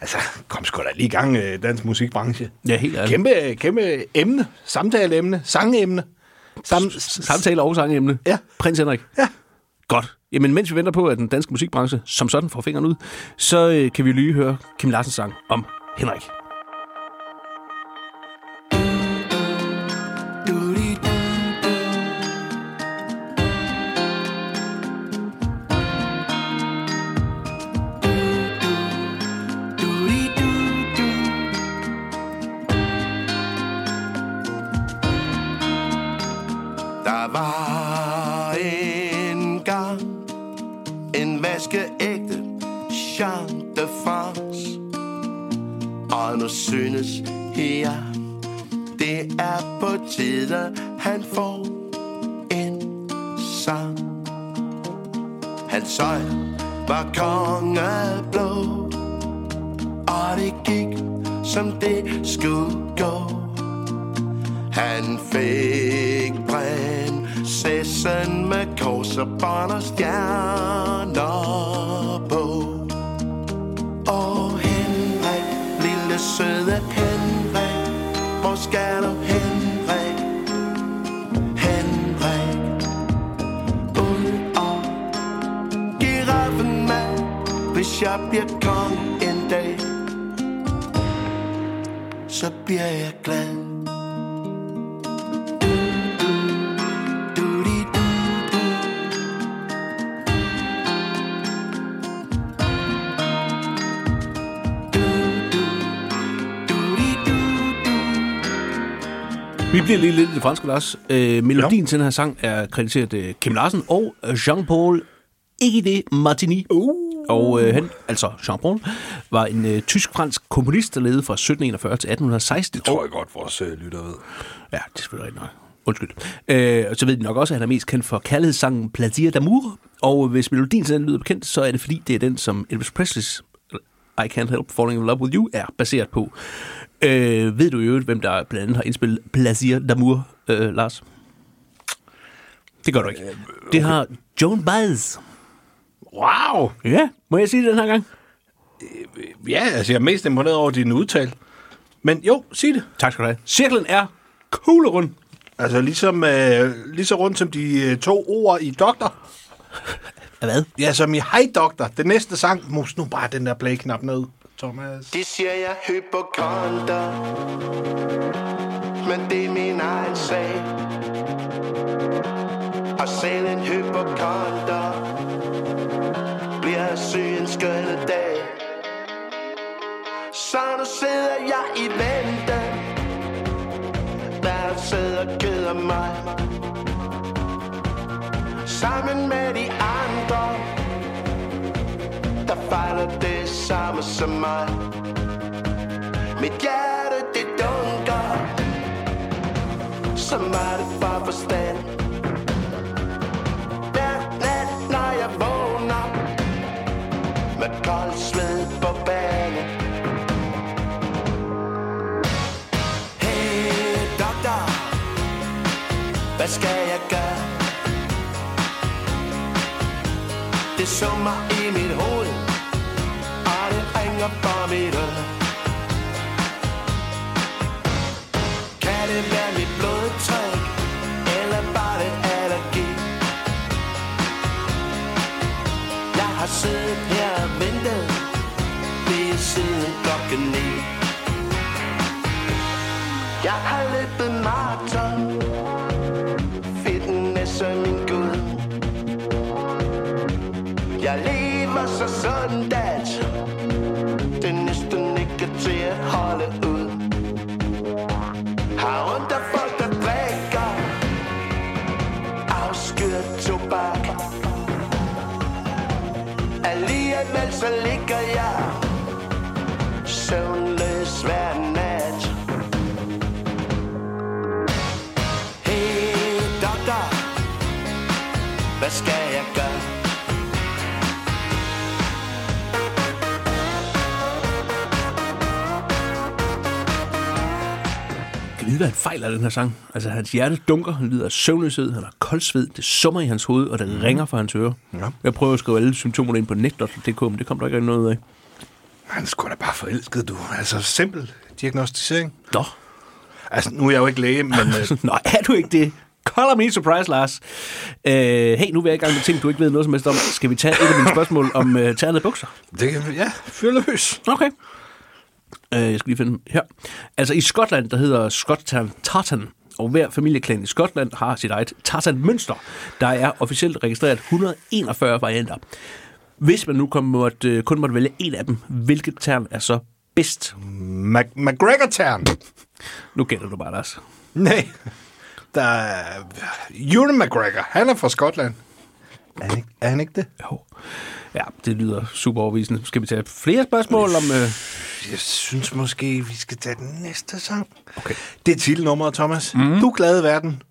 [SPEAKER 2] Altså, kom sgu da lige i gang, øh, dansk musikbranche.
[SPEAKER 1] Ja, helt ærligt.
[SPEAKER 2] Kæmpe, kæmpe emne, samtaleemne, sangemne. Sam,
[SPEAKER 1] Samtale og sangemne.
[SPEAKER 2] Ja.
[SPEAKER 1] Prins Henrik.
[SPEAKER 2] Ja.
[SPEAKER 1] Godt. Jamen, mens vi venter på, at den danske musikbranche som sådan får fingeren ud, så øh, kan vi lige høre Kim Larsens sang om Henrik. Franske, Lars. Øh, melodien til den her sang er krediteret øh, Kim Larsen og øh, Jean-Paul Egide Martini. Uh. Og øh, han, altså Jean-Paul, var en øh, tysk-fransk komponist, der levede fra 1741 til 1816.
[SPEAKER 2] Det tror jeg godt, vores øh, lytter ved.
[SPEAKER 1] Ja, det er selvfølgelig rigtigt nok. Undskyld. Øh, og så ved de nok også, at han er mest kendt for kærlighedssangen Plaisir d'amour. Og hvis melodien til den lyder bekendt, så er det fordi, det er den, som Elvis Presley's I Can't Help Falling in Love With You er baseret på. Øh, ved du i øvrigt, hvem der blandt andet har indspillet Plaisir d'amour, øh, Lars? Det gør du ikke. Det har Joan Baez.
[SPEAKER 2] Wow!
[SPEAKER 1] Ja, må jeg sige det den her gang?
[SPEAKER 2] Ja, altså jeg er mest imponeret over din udtale. Men jo, sig det.
[SPEAKER 1] Tak skal du have. Cirklen er kuglerund.
[SPEAKER 2] Altså ligesom, øh, lige så rundt som de øh, to ord i Doktor.
[SPEAKER 1] Hvad?
[SPEAKER 2] Ja, som i Hej Doktor. Den næste sang, mus nu bare den der play-knap ned, Thomas.
[SPEAKER 4] De siger jeg er hypokonter Men det er say. egen sag Og selv en hypokonter Bliver syg en skønne dag Så nu sidder jeg i vente Der sidder og keder mig Sammen med de andre der fejler det samme som mig Mit hjerte det dunker så meget for forstand Hver nat når jeg vågner Med kold sved på banen Hey doktor Hvad skal jeg gøre? Det summer i mit hoved Og det ringer på mit øre Kan det være mit blod? Siddet her og ventet er siden klokken ni. Jeg har løbet maraton. Fitness er min gud. Jeg lever så sundt, Alligevel så ligger jeg søvnløs hver nat. Hey doktor, hvad skal
[SPEAKER 1] hvad han fejler den her sang? Altså, hans hjerte dunker, han lider af søvnløshed, han har koldsved, det summer i hans hoved, og det ringer fra hans ører.
[SPEAKER 2] Ja.
[SPEAKER 1] Jeg prøver at skrive alle symptomerne ind på net.dk, men det kom der ikke rigtig noget ud af.
[SPEAKER 2] Han skulle da bare forelsket, du. Altså, simpel diagnostisering.
[SPEAKER 1] Nå,
[SPEAKER 2] Altså, nu er jeg jo ikke læge, men... [LAUGHS] øh,
[SPEAKER 1] Nå, er du ikke det? Color me surprise, Lars. Øh, hey, nu er jeg i gang med ting, du ikke ved noget som helst om. Skal vi tage et af mine spørgsmål om øh, ternede bukser?
[SPEAKER 2] det kan, ja, fyr løs.
[SPEAKER 1] Okay. Øh, jeg skal lige finde dem her. Altså i Skotland, der hedder Skottan Tartan, og hver familieklan i Skotland har sit eget Tartan-mønster. Der er officielt registreret 141 varianter. Hvis man nu kun måtte, øh, kun måtte vælge en af dem, hvilket tern er så bedst?
[SPEAKER 2] Mac- McGregor-tern.
[SPEAKER 1] Nu gætter du bare, Lars.
[SPEAKER 2] Nej. Der er... Ewan McGregor, han er fra Skotland. Er han ikke, er han ikke det?
[SPEAKER 1] Jo. Ja, det lyder super overvisende. Skal vi tage flere spørgsmål om... Øh...
[SPEAKER 2] Jeg synes måske, vi skal tage den næste sang.
[SPEAKER 1] Okay.
[SPEAKER 2] Det er titelnummeret, Thomas. Mm. Du er glad i verden.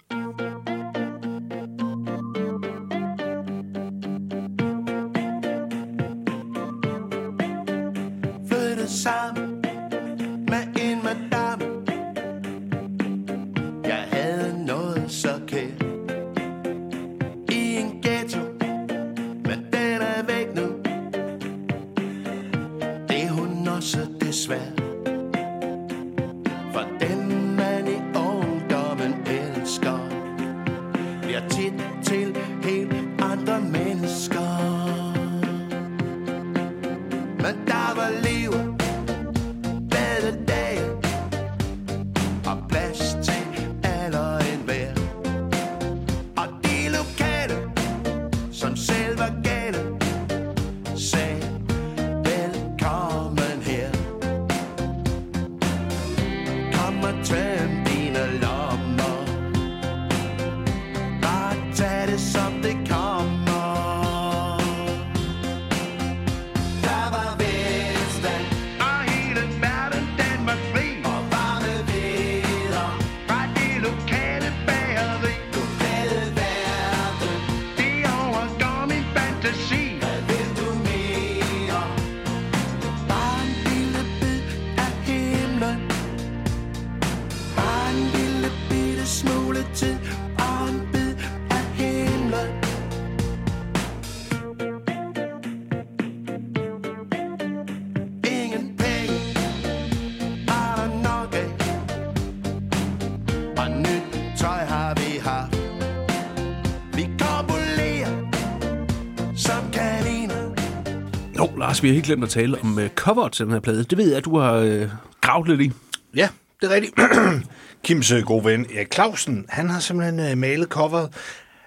[SPEAKER 1] Lars, vi har helt glemt at tale om øh, cover til den her plade. Det ved jeg, at du har øh, gravet lidt i.
[SPEAKER 2] Ja, det er rigtigt. [CLEARS THROAT] Kims øh, gode ven Erik Clausen, han har simpelthen øh, malet coveret,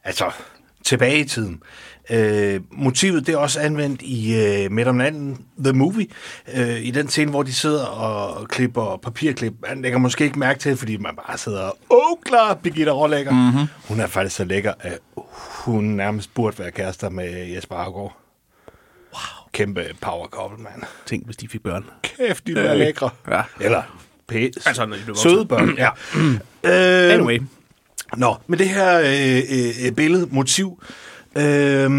[SPEAKER 2] altså tilbage i tiden. Øh, motivet det er også anvendt i øh, Midt om natten, The Movie, øh, i den scene, hvor de sidder og klipper papirklip. Man lægger måske ikke mærke til fordi man bare sidder og åh, klar, Birgitta Rålægger. Mm-hmm. Hun er faktisk så lækker, at hun nærmest burde være kærester med Jesper Argaard. Kæmpe power couple, mand.
[SPEAKER 1] Tænk, hvis de fik børn.
[SPEAKER 2] Kæft, de er lækre.
[SPEAKER 1] Ja.
[SPEAKER 2] Eller pæs.
[SPEAKER 1] Altså, når de blev.
[SPEAKER 2] Søde børn, ja. [CLEARS THROAT] øh,
[SPEAKER 1] Anyway.
[SPEAKER 2] Nå, med det her øh, øh, billede, motiv, øh,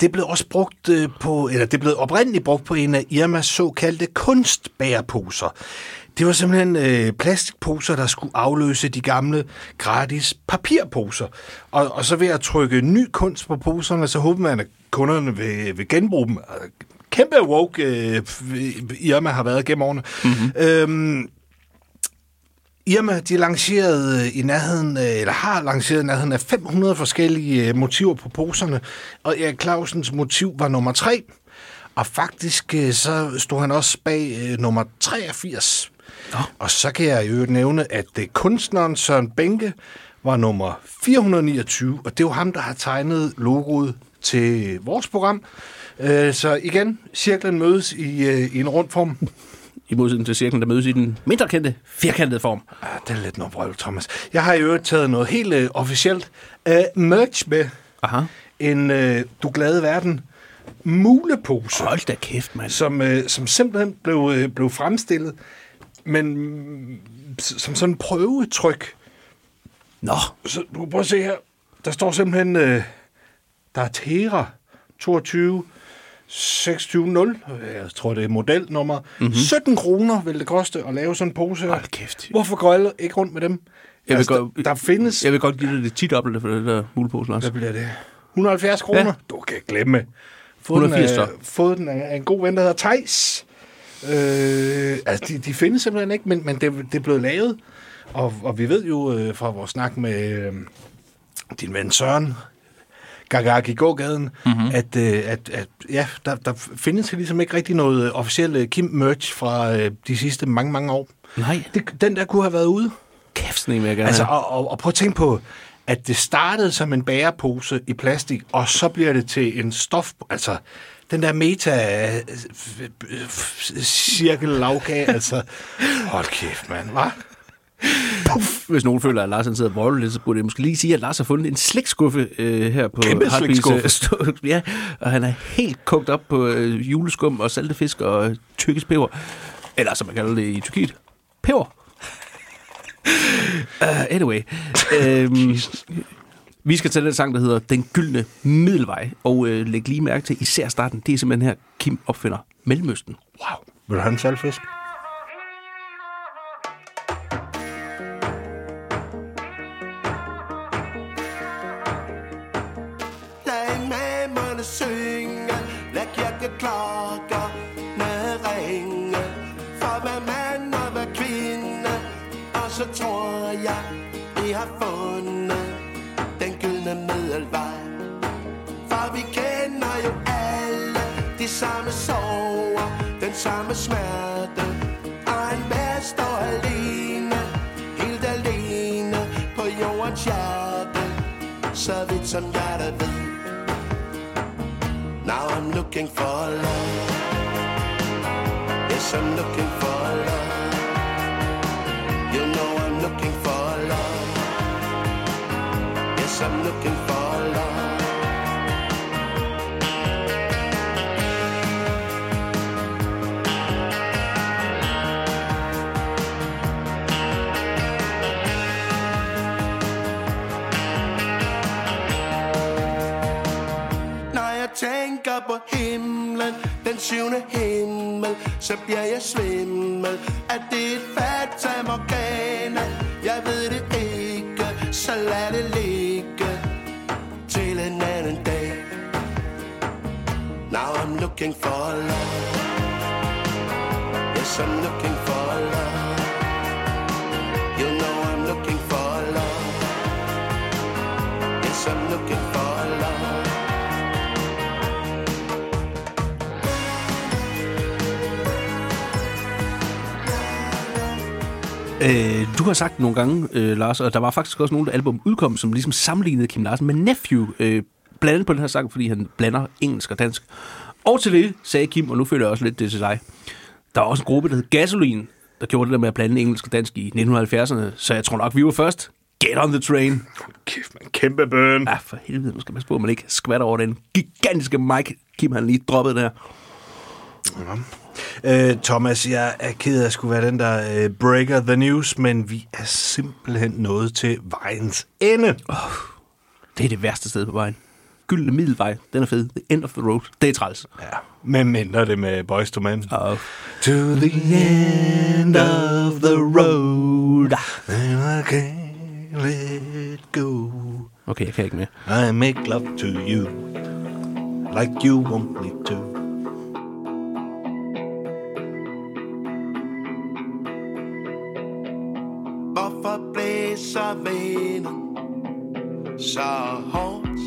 [SPEAKER 2] det blev også brugt øh, på, eller det blev oprindeligt brugt på en af Irmas såkaldte kunstbæreposer. Det var simpelthen øh, plastikposer, der skulle afløse de gamle gratis papirposer. Og, og så ved at trykke ny kunst på poserne, så håber man, at kunderne vil, vil genbruge dem. Kæmpe woke øh, Irma har været gennem årene. Mm-hmm. Øhm, Irma, de lancerede i nærheden, øh, eller har lanceret i nærheden af 500 forskellige øh, motiver på poserne, og Erik Clausens motiv var nummer 3, og faktisk øh, så stod han også bag øh, nummer 83. Nå. Og så kan jeg jo nævne, at øh, kunstneren Søren Bænke var nummer 429, og det er jo ham, der har tegnet logoet til vores program. Øh, så igen, cirklen mødes i, øh, i en rund form.
[SPEAKER 1] I modsætning til cirklen, der mødes i den mindre kendte, firkantede form.
[SPEAKER 2] Ah, det er lidt noget brøl, Thomas. Jeg har jo taget noget helt øh, officielt øh, merch med.
[SPEAKER 1] Aha.
[SPEAKER 2] En øh, Du Glade Verden mulepose,
[SPEAKER 1] Hold da kæft, mand.
[SPEAKER 2] som, øh, som simpelthen blev, øh, blev fremstillet, men mm, som sådan en prøvetryk.
[SPEAKER 1] Nå,
[SPEAKER 2] Så du kan prøve at se her. Der står simpelthen, øh, der er Tera 22 620. Jeg tror, det er modelnummer. Mm-hmm. 17 kroner vil det koste at lave sådan en pose her.
[SPEAKER 1] Hold kæft.
[SPEAKER 2] Hvorfor går alle ikke rundt med dem?
[SPEAKER 1] Jeg vil
[SPEAKER 2] altså,
[SPEAKER 1] godt-
[SPEAKER 2] der, der findes...
[SPEAKER 1] jeg vil godt give dig det tit dobbelt for det der mulepose, Lars.
[SPEAKER 2] Hvad bliver det? 170 kroner?
[SPEAKER 1] Ja.
[SPEAKER 2] Du kan glemme. Fået
[SPEAKER 1] 180
[SPEAKER 2] den, af, fået den af af en god ven, der hedder Tejs. Øh, altså, de, de findes simpelthen ikke, men, men det, det er blevet lavet. Og, og vi ved jo øh, fra vores snak med øh, din ven Søren, Gagaki gågaden, mm-hmm. at, øh, at, at ja, der, der findes ligesom ikke rigtig noget officielt øh, Kim-merch fra øh, de sidste mange, mange år.
[SPEAKER 1] Nej.
[SPEAKER 2] Det, den der kunne have været ude.
[SPEAKER 1] Kæft, sådan en jeg gerne
[SPEAKER 2] Altså, og, og, og prøv at tænke på, at det startede som en bærepose i plastik, og så bliver det til en stof... Altså, den der meta cirkel lavkage, altså... [LAUGHS] Hold kæft, mand, hva'?
[SPEAKER 1] Hvis nogen føler, at Lars han sidder og vrøvler lidt, så burde jeg måske lige sige, at Lars har fundet en slikskuffe øh, her på
[SPEAKER 2] Kæmpe slikskuffe.
[SPEAKER 1] øh, [LAUGHS] ja, og han er helt kogt op på øh, juleskum og salte fisk og øh, tyrkisk peber. Eller som man kalder det i Tyrkiet, peber. [LAUGHS] uh, anyway. Um, vi skal til den sang, der hedder Den Gyldne Middelvej. Og øh, læg lige mærke til især starten. Det er simpelthen her, Kim opfinder Mellemøsten.
[SPEAKER 2] Wow. Vil du have en saltfisk?
[SPEAKER 4] Lad kirkeklokkerne ringe. For hver mand og hver kvinde, og så tror jeg, vi har fundet den gyldne middelvej. For vi kender jo alle de samme sorger, den samme smerte. Og en hver står alene, helt alene på jordens hjerte. Så vidt som jeg da ved. Now I'm looking for love. Yes, I'm looking for love. You know I'm looking for love. Yes, I'm looking på himlen, den syvende himmel, så bliver jeg svimmel. Er det et fata morgana? Jeg ved det ikke, så lad det ligge til en anden dag. Now I'm looking for love. Yes, I'm looking for love. You know I'm looking for love. Yes, I'm looking for
[SPEAKER 1] Øh, du har sagt nogle gange, øh, Lars, og der var faktisk også nogle album udkom, som ligesom sammenlignede Kim Larsen med Nephew. Øh, blandt andet på den her sang, fordi han blander engelsk og dansk. Og til det sagde Kim, og nu føler jeg også lidt det til dig. Der var også en gruppe, der hed Gasoline, der gjorde det der med at blande engelsk og dansk i 1970'erne. Så jeg tror nok, vi var først. Get on the train.
[SPEAKER 2] Kæft, man. Kæmpe burn.
[SPEAKER 1] Ja, for helvede, nu skal man at man ikke skvatter over den gigantiske mic, Kim han lige droppede der.
[SPEAKER 2] Øh, Thomas, jeg er ked af at skulle være den, der øh, breaker the news, men vi er simpelthen nået til vejens ende.
[SPEAKER 1] Det er det værste sted på vejen. Gyldne middelvej, den er fed. The end of the road. Det er træls.
[SPEAKER 2] Ja, men mindre det med Boys to Men.
[SPEAKER 1] Og
[SPEAKER 2] To the end of the road, and I can't let go.
[SPEAKER 1] okay, jeg kan ikke mere.
[SPEAKER 2] I make love to you, like you want me to.
[SPEAKER 4] Der vinden så hårdt?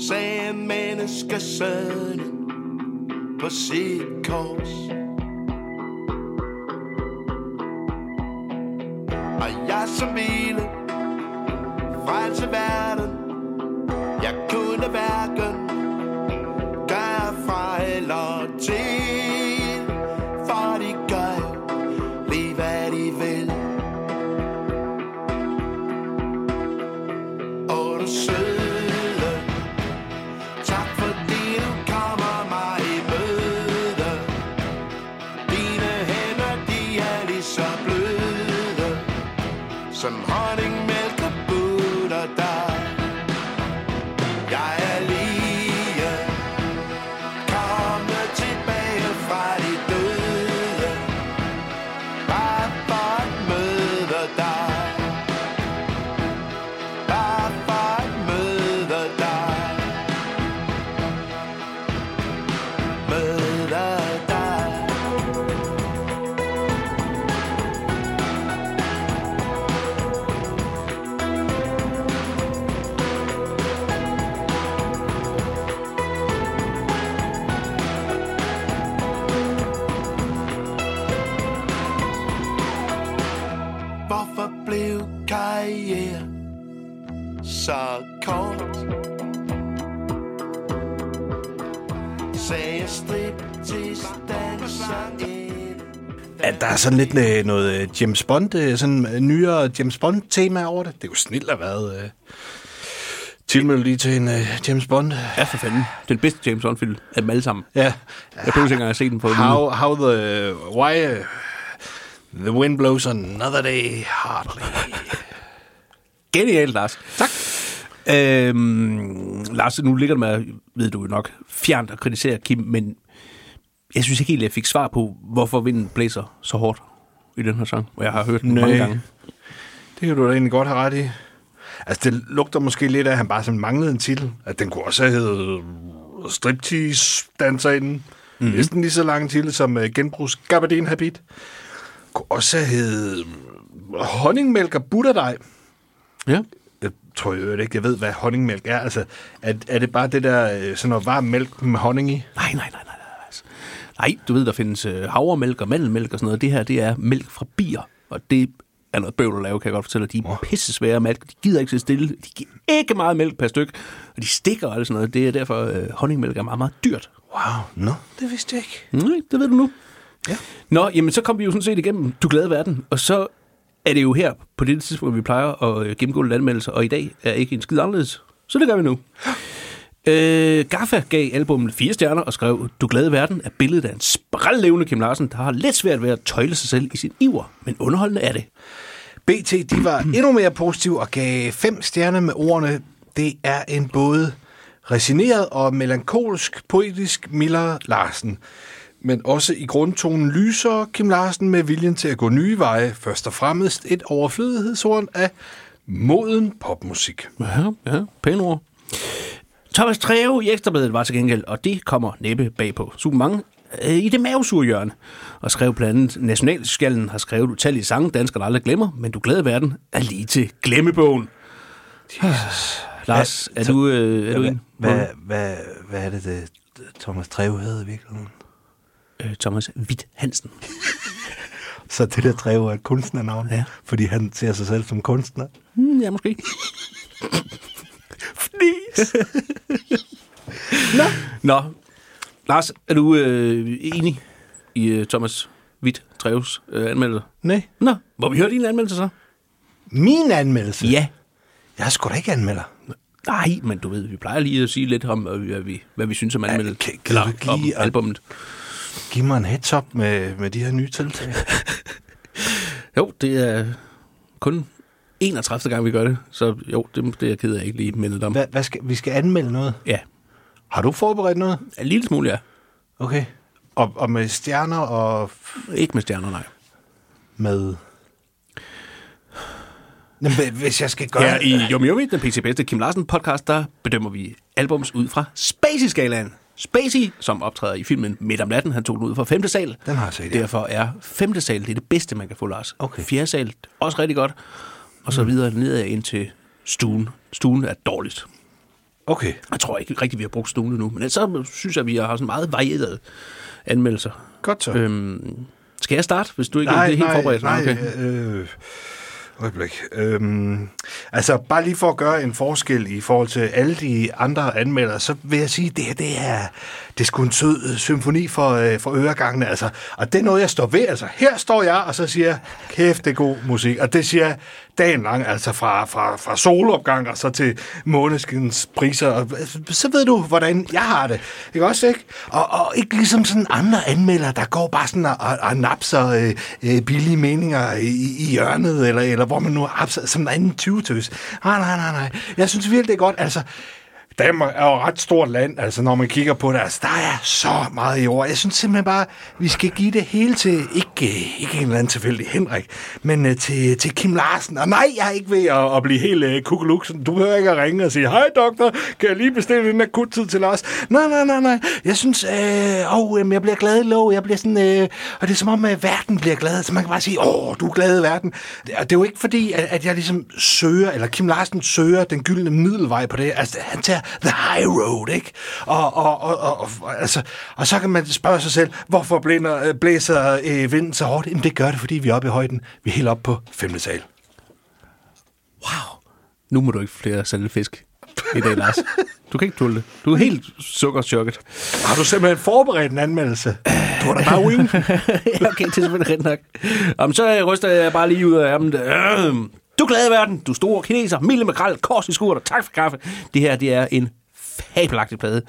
[SPEAKER 4] Sagde menneskesønnen på sit kors. Og jeg som
[SPEAKER 2] vi sådan lidt øh, noget øh, James Bond, øh, sådan øh, nyere James Bond-tema over det. Det er jo snilt at være øh, tilmeldt lige til en øh, James Bond.
[SPEAKER 1] Ja, for fanden. Den bedste James Bond-film af dem alle sammen.
[SPEAKER 2] Ja.
[SPEAKER 1] Jeg behøver ikke engang at se den vide.
[SPEAKER 2] How, how the... Why... Uh, the wind blows another day hardly.
[SPEAKER 1] Genialt, Lars. Tak. Øhm, Lars, nu ligger det med, ved du jo nok, fjernt at kritisere Kim, men jeg synes ikke helt, jeg fik svar på, hvorfor vinden blæser så hårdt i den her sang, og jeg har hørt den
[SPEAKER 2] Nej.
[SPEAKER 1] mange gange.
[SPEAKER 2] Det kan du da egentlig godt have ret i. Altså, det lugter måske lidt af, at han bare sådan manglede en titel. At den kunne også have heddet striptease danser inden. Mm-hmm. Næsten lige så lang en titel som uh, genbrugs Gabardine Habit. Kunne også have heddet øh, honningmælk og butterdej.
[SPEAKER 1] Ja.
[SPEAKER 2] Jeg tror jo ikke, jeg ved, hvad honningmælk er. Altså, er, er det bare det der, øh, sådan noget varm mælk med honning i?
[SPEAKER 1] Nej, nej, nej, nej. nej, altså. Nej, du ved, der findes øh, havremælk og mandelmælk og sådan noget. Det her, det er mælk fra bier, og det er noget bøvl at lave, kan jeg godt fortælle dig. De er pisse svære mælk, de gider ikke sidde stille. De giver ikke meget mælk per styk, og de stikker og alt sådan noget. Det er derfor, øh, honningmælk er meget, meget dyrt.
[SPEAKER 2] Wow, nå, no, det vidste jeg ikke.
[SPEAKER 1] Nej, det ved du nu.
[SPEAKER 2] Ja.
[SPEAKER 1] Nå, jamen så kom vi jo sådan set igennem Du Glade Verden, og så er det jo her på det tidspunkt, vi plejer at øh, gennemgå lidt anmeldelser, og i dag er ikke en skid anderledes. Så det gør vi nu. Øh, Gaffa gav albummet fire stjerner og skrev, Du Glade Verden er billedet af en sprællevende Kim Larsen, der har lidt svært ved at tøjle sig selv i sin iver, men underholdende er det.
[SPEAKER 2] BT, de var endnu mere positive og gav fem stjerner med ordene, det er en både resineret og melankolsk, poetisk Miller Larsen. Men også i grundtonen lyser Kim Larsen med viljen til at gå nye veje, først og fremmest et overflødighedshorn af moden popmusik.
[SPEAKER 1] Ja, ja, pæne ord. Thomas Treve i Ekstrabladet var til gengæld, og det kommer næppe bag på super mange, øh, i det mavesure hjørne. Og skrev blandt andet, Nationalskallen har skrevet utallige sange, danskerne aldrig glemmer, men du glade verden er lige til glemmebogen. Jesus. [SIGHS] Lars, er du, øh, er du en?
[SPEAKER 2] Hvad, hvad, hvad er det, det Thomas Treve hedder i virkeligheden?
[SPEAKER 1] øh, Thomas Witt Hansen. [LAUGHS]
[SPEAKER 2] Så det der Trevo er et kunstnernavn,
[SPEAKER 1] Ja.
[SPEAKER 2] fordi han ser sig selv som kunstner.
[SPEAKER 1] Hmm, ja, måske. [LAUGHS]
[SPEAKER 2] Fnis!
[SPEAKER 1] Nå, Lars, er du øh, enig i øh, Thomas Witt Treves øh, anmeldelse?
[SPEAKER 2] Nej.
[SPEAKER 1] Nå, må vi høre din anmeldelse så?
[SPEAKER 2] Min anmeldelse?
[SPEAKER 1] Ja.
[SPEAKER 2] Jeg er sgu da ikke anmelder.
[SPEAKER 1] Nej, men du ved, vi plejer lige at sige lidt om, hvad vi, hvad vi, synes om anmeldelsen.
[SPEAKER 2] kan- kan du ikke
[SPEAKER 1] om albummet.
[SPEAKER 2] Giv mig en heads up med, med de her nye tiltag.
[SPEAKER 1] Jo, det er kun 31. gang, vi gør det. Så jo, det, det er jeg ked af ikke lige mindet om.
[SPEAKER 2] Hvad, hvad skal, vi skal anmelde noget.
[SPEAKER 1] Ja,
[SPEAKER 2] Har du forberedt noget?
[SPEAKER 1] en lille smule, ja.
[SPEAKER 2] Okay. Og, og med stjerner og
[SPEAKER 1] Ikke med stjerner, nej.
[SPEAKER 2] med... Jamen, hvis jeg skal gøre...
[SPEAKER 1] Ja, i Yumi Yumi, den PC Bedste Kim Larsen podcast, der bedømmer vi albums ud fra Spacey-skalaen. Spacey, som optræder i filmen Midt om natten, han tog den ud fra 5. sal.
[SPEAKER 2] Den har jeg set, ja.
[SPEAKER 1] Derfor er 5. sal det, er det bedste, man kan få, Lars.
[SPEAKER 2] Okay.
[SPEAKER 1] 4. sal, også rigtig godt. Og så videre nedad ind til stuen. Stuen er dårligst.
[SPEAKER 2] Okay.
[SPEAKER 1] Jeg tror ikke rigtig, vi har brugt stuen nu, men så synes jeg, vi har sådan meget varieret anmeldelser.
[SPEAKER 2] Godt så.
[SPEAKER 1] Øhm, skal jeg starte, hvis du ikke
[SPEAKER 2] nej,
[SPEAKER 1] er helt
[SPEAKER 2] nej,
[SPEAKER 1] forberedt?
[SPEAKER 2] nej,
[SPEAKER 1] okay.
[SPEAKER 2] øh, øjeblik. Øhm, altså, bare lige for at gøre en forskel i forhold til alle de andre anmeldere, så vil jeg sige, at det her, det er, det er sgu en sød symfoni for, øh, for øregangene, altså. Og det er noget, jeg står ved, altså. Her står jeg, og så siger kæft, det er god musik. Og det siger dagen lang, altså fra, fra, fra solopgang og så til måneskens priser. Og, så ved du, hvordan jeg har det. Ikke også, ikke? Og, og ikke ligesom sådan andre anmeldere, der går bare sådan og, og, napser øh, øh, billige meninger i, i hjørnet, eller, eller hvor man nu har som en anden 20 -tøs. Nej, nej, nej, nej. Jeg synes virkelig, det er godt. Altså, Danmark er jo et ret stort land, altså når man kigger på det. Altså, der er så meget i. Jeg synes simpelthen bare, vi skal give det hele til, ikke, øh, ikke en eller anden tilfældig Henrik, men uh, til, til Kim Larsen. Og nej, jeg er ikke ved at, at blive helt øh, uh, kukuluksen. Du behøver ikke at ringe og sige, hej doktor, kan jeg lige bestille en akuttid til Lars? Nej, nej, nej, nej. Jeg synes, øh, åh, øh, jeg bliver glad i lov. Jeg bliver sådan, øh, og det er som om, at verden bliver glad. Så man kan bare sige, åh, du er glad i verden. Det, og det er jo ikke fordi, at, at jeg ligesom søger, eller Kim Larsen søger den gyldne middelvej på det. Altså, han tager the high road, ikke? Og, og, og, og, og, altså, og så kan man spørge sig selv, hvorfor blænder, øh, blæser øh, vinden så hårdt? Jamen, det gør det, fordi vi er oppe i højden. Vi er helt oppe på femte sal.
[SPEAKER 1] Wow. Nu må du ikke flere sælge fisk i dag, Lars. Du kan ikke tåle det. Du er helt sukkerchokket.
[SPEAKER 2] Har du simpelthen forberedt en anmeldelse? Du har da bare wing. [LAUGHS]
[SPEAKER 1] okay, det er selvfølgelig rent nok. Om så ryster jeg bare lige ud af ærmet. Du glad i verden. Du store kineser. Mille makrel, kors i skurt tak for kaffe. Det her, det er en fabelagtig plade.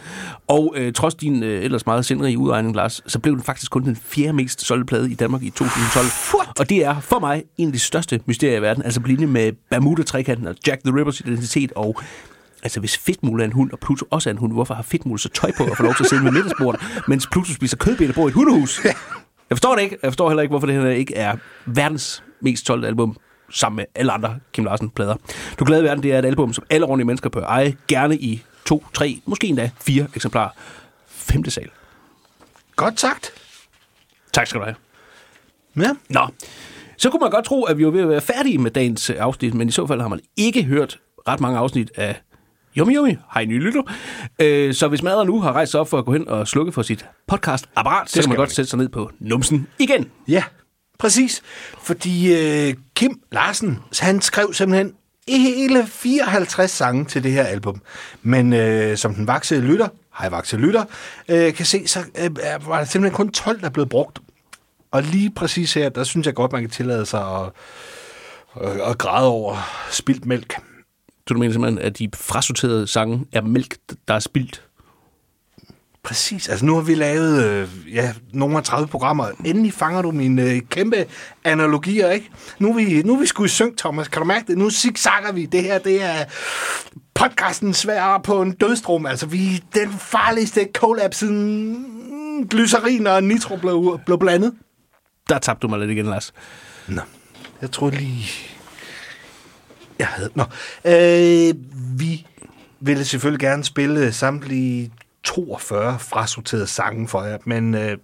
[SPEAKER 1] Og øh, trods din øh, ellers meget sindrige udregning, Lars, så blev den faktisk kun den fjerde mest solgte plade i Danmark i 2012. What? Og det er for mig en af de største mysterier i verden. Altså på linje med Bermuda-trekanten og Jack the Rippers identitet og Altså, hvis Fedtmule er en hund, og Pluto også er en hund, hvorfor har Fedtmule så tøj på og får lov til at sidde med middagsbordet, [LAUGHS] mens Pluto spiser kødben og bor i et hundehus? Jeg forstår det ikke. Jeg forstår heller ikke, hvorfor det her ikke er verdens mest solgte album sammen med alle andre Kim Larsen-plader. Du er i verden, det er et album, som alle ordentlige mennesker bør eje, gerne i to, tre, måske endda fire eksemplarer. Femte sal.
[SPEAKER 2] Godt sagt.
[SPEAKER 1] Tak skal du have.
[SPEAKER 2] Ja.
[SPEAKER 1] Nå, så kunne man godt tro, at vi var ved at være færdige med dagens øh, afsnit, men i så fald har man ikke hørt ret mange afsnit af Yummy Yummy. Hej nye lytter. Øh, så hvis madder nu har rejst sig op for at gå hen og slukke for sit podcast-apparat, så kan man godt sætte sig ned på numsen igen.
[SPEAKER 2] Ja, præcis. Fordi øh, Kim Larsen, han skrev simpelthen hele 54 sange til det her album. Men øh, som den vaksede lytter, hej vaksede lytter, øh, kan se, så øh, var der simpelthen kun 12, der er blevet brugt. Og lige præcis her, der synes jeg godt, man kan tillade sig at, at, at græde over spildt mælk.
[SPEAKER 1] Så du mener simpelthen, at de frasorterede sange er mælk, der er spildt?
[SPEAKER 2] Præcis. Altså nu har vi lavet øh, ja, nogle af 30 programmer. Endelig fanger du mine øh, kæmpe analogier, ikke? Nu er vi, nu er vi sgu i synk, Thomas. Kan du mærke det? Nu zigzagger vi. Det her, det er podcasten svær på en dødstrum. Altså, vi er den farligste collab siden glycerin og nitro blev, blev blandet.
[SPEAKER 1] Der tabte du mig lidt igen, Lars.
[SPEAKER 2] Nå, jeg tror lige... Jeg havde... Nå, øh, vi ville selvfølgelig gerne spille samtlige 42 frasorterede sange for jer, men øh,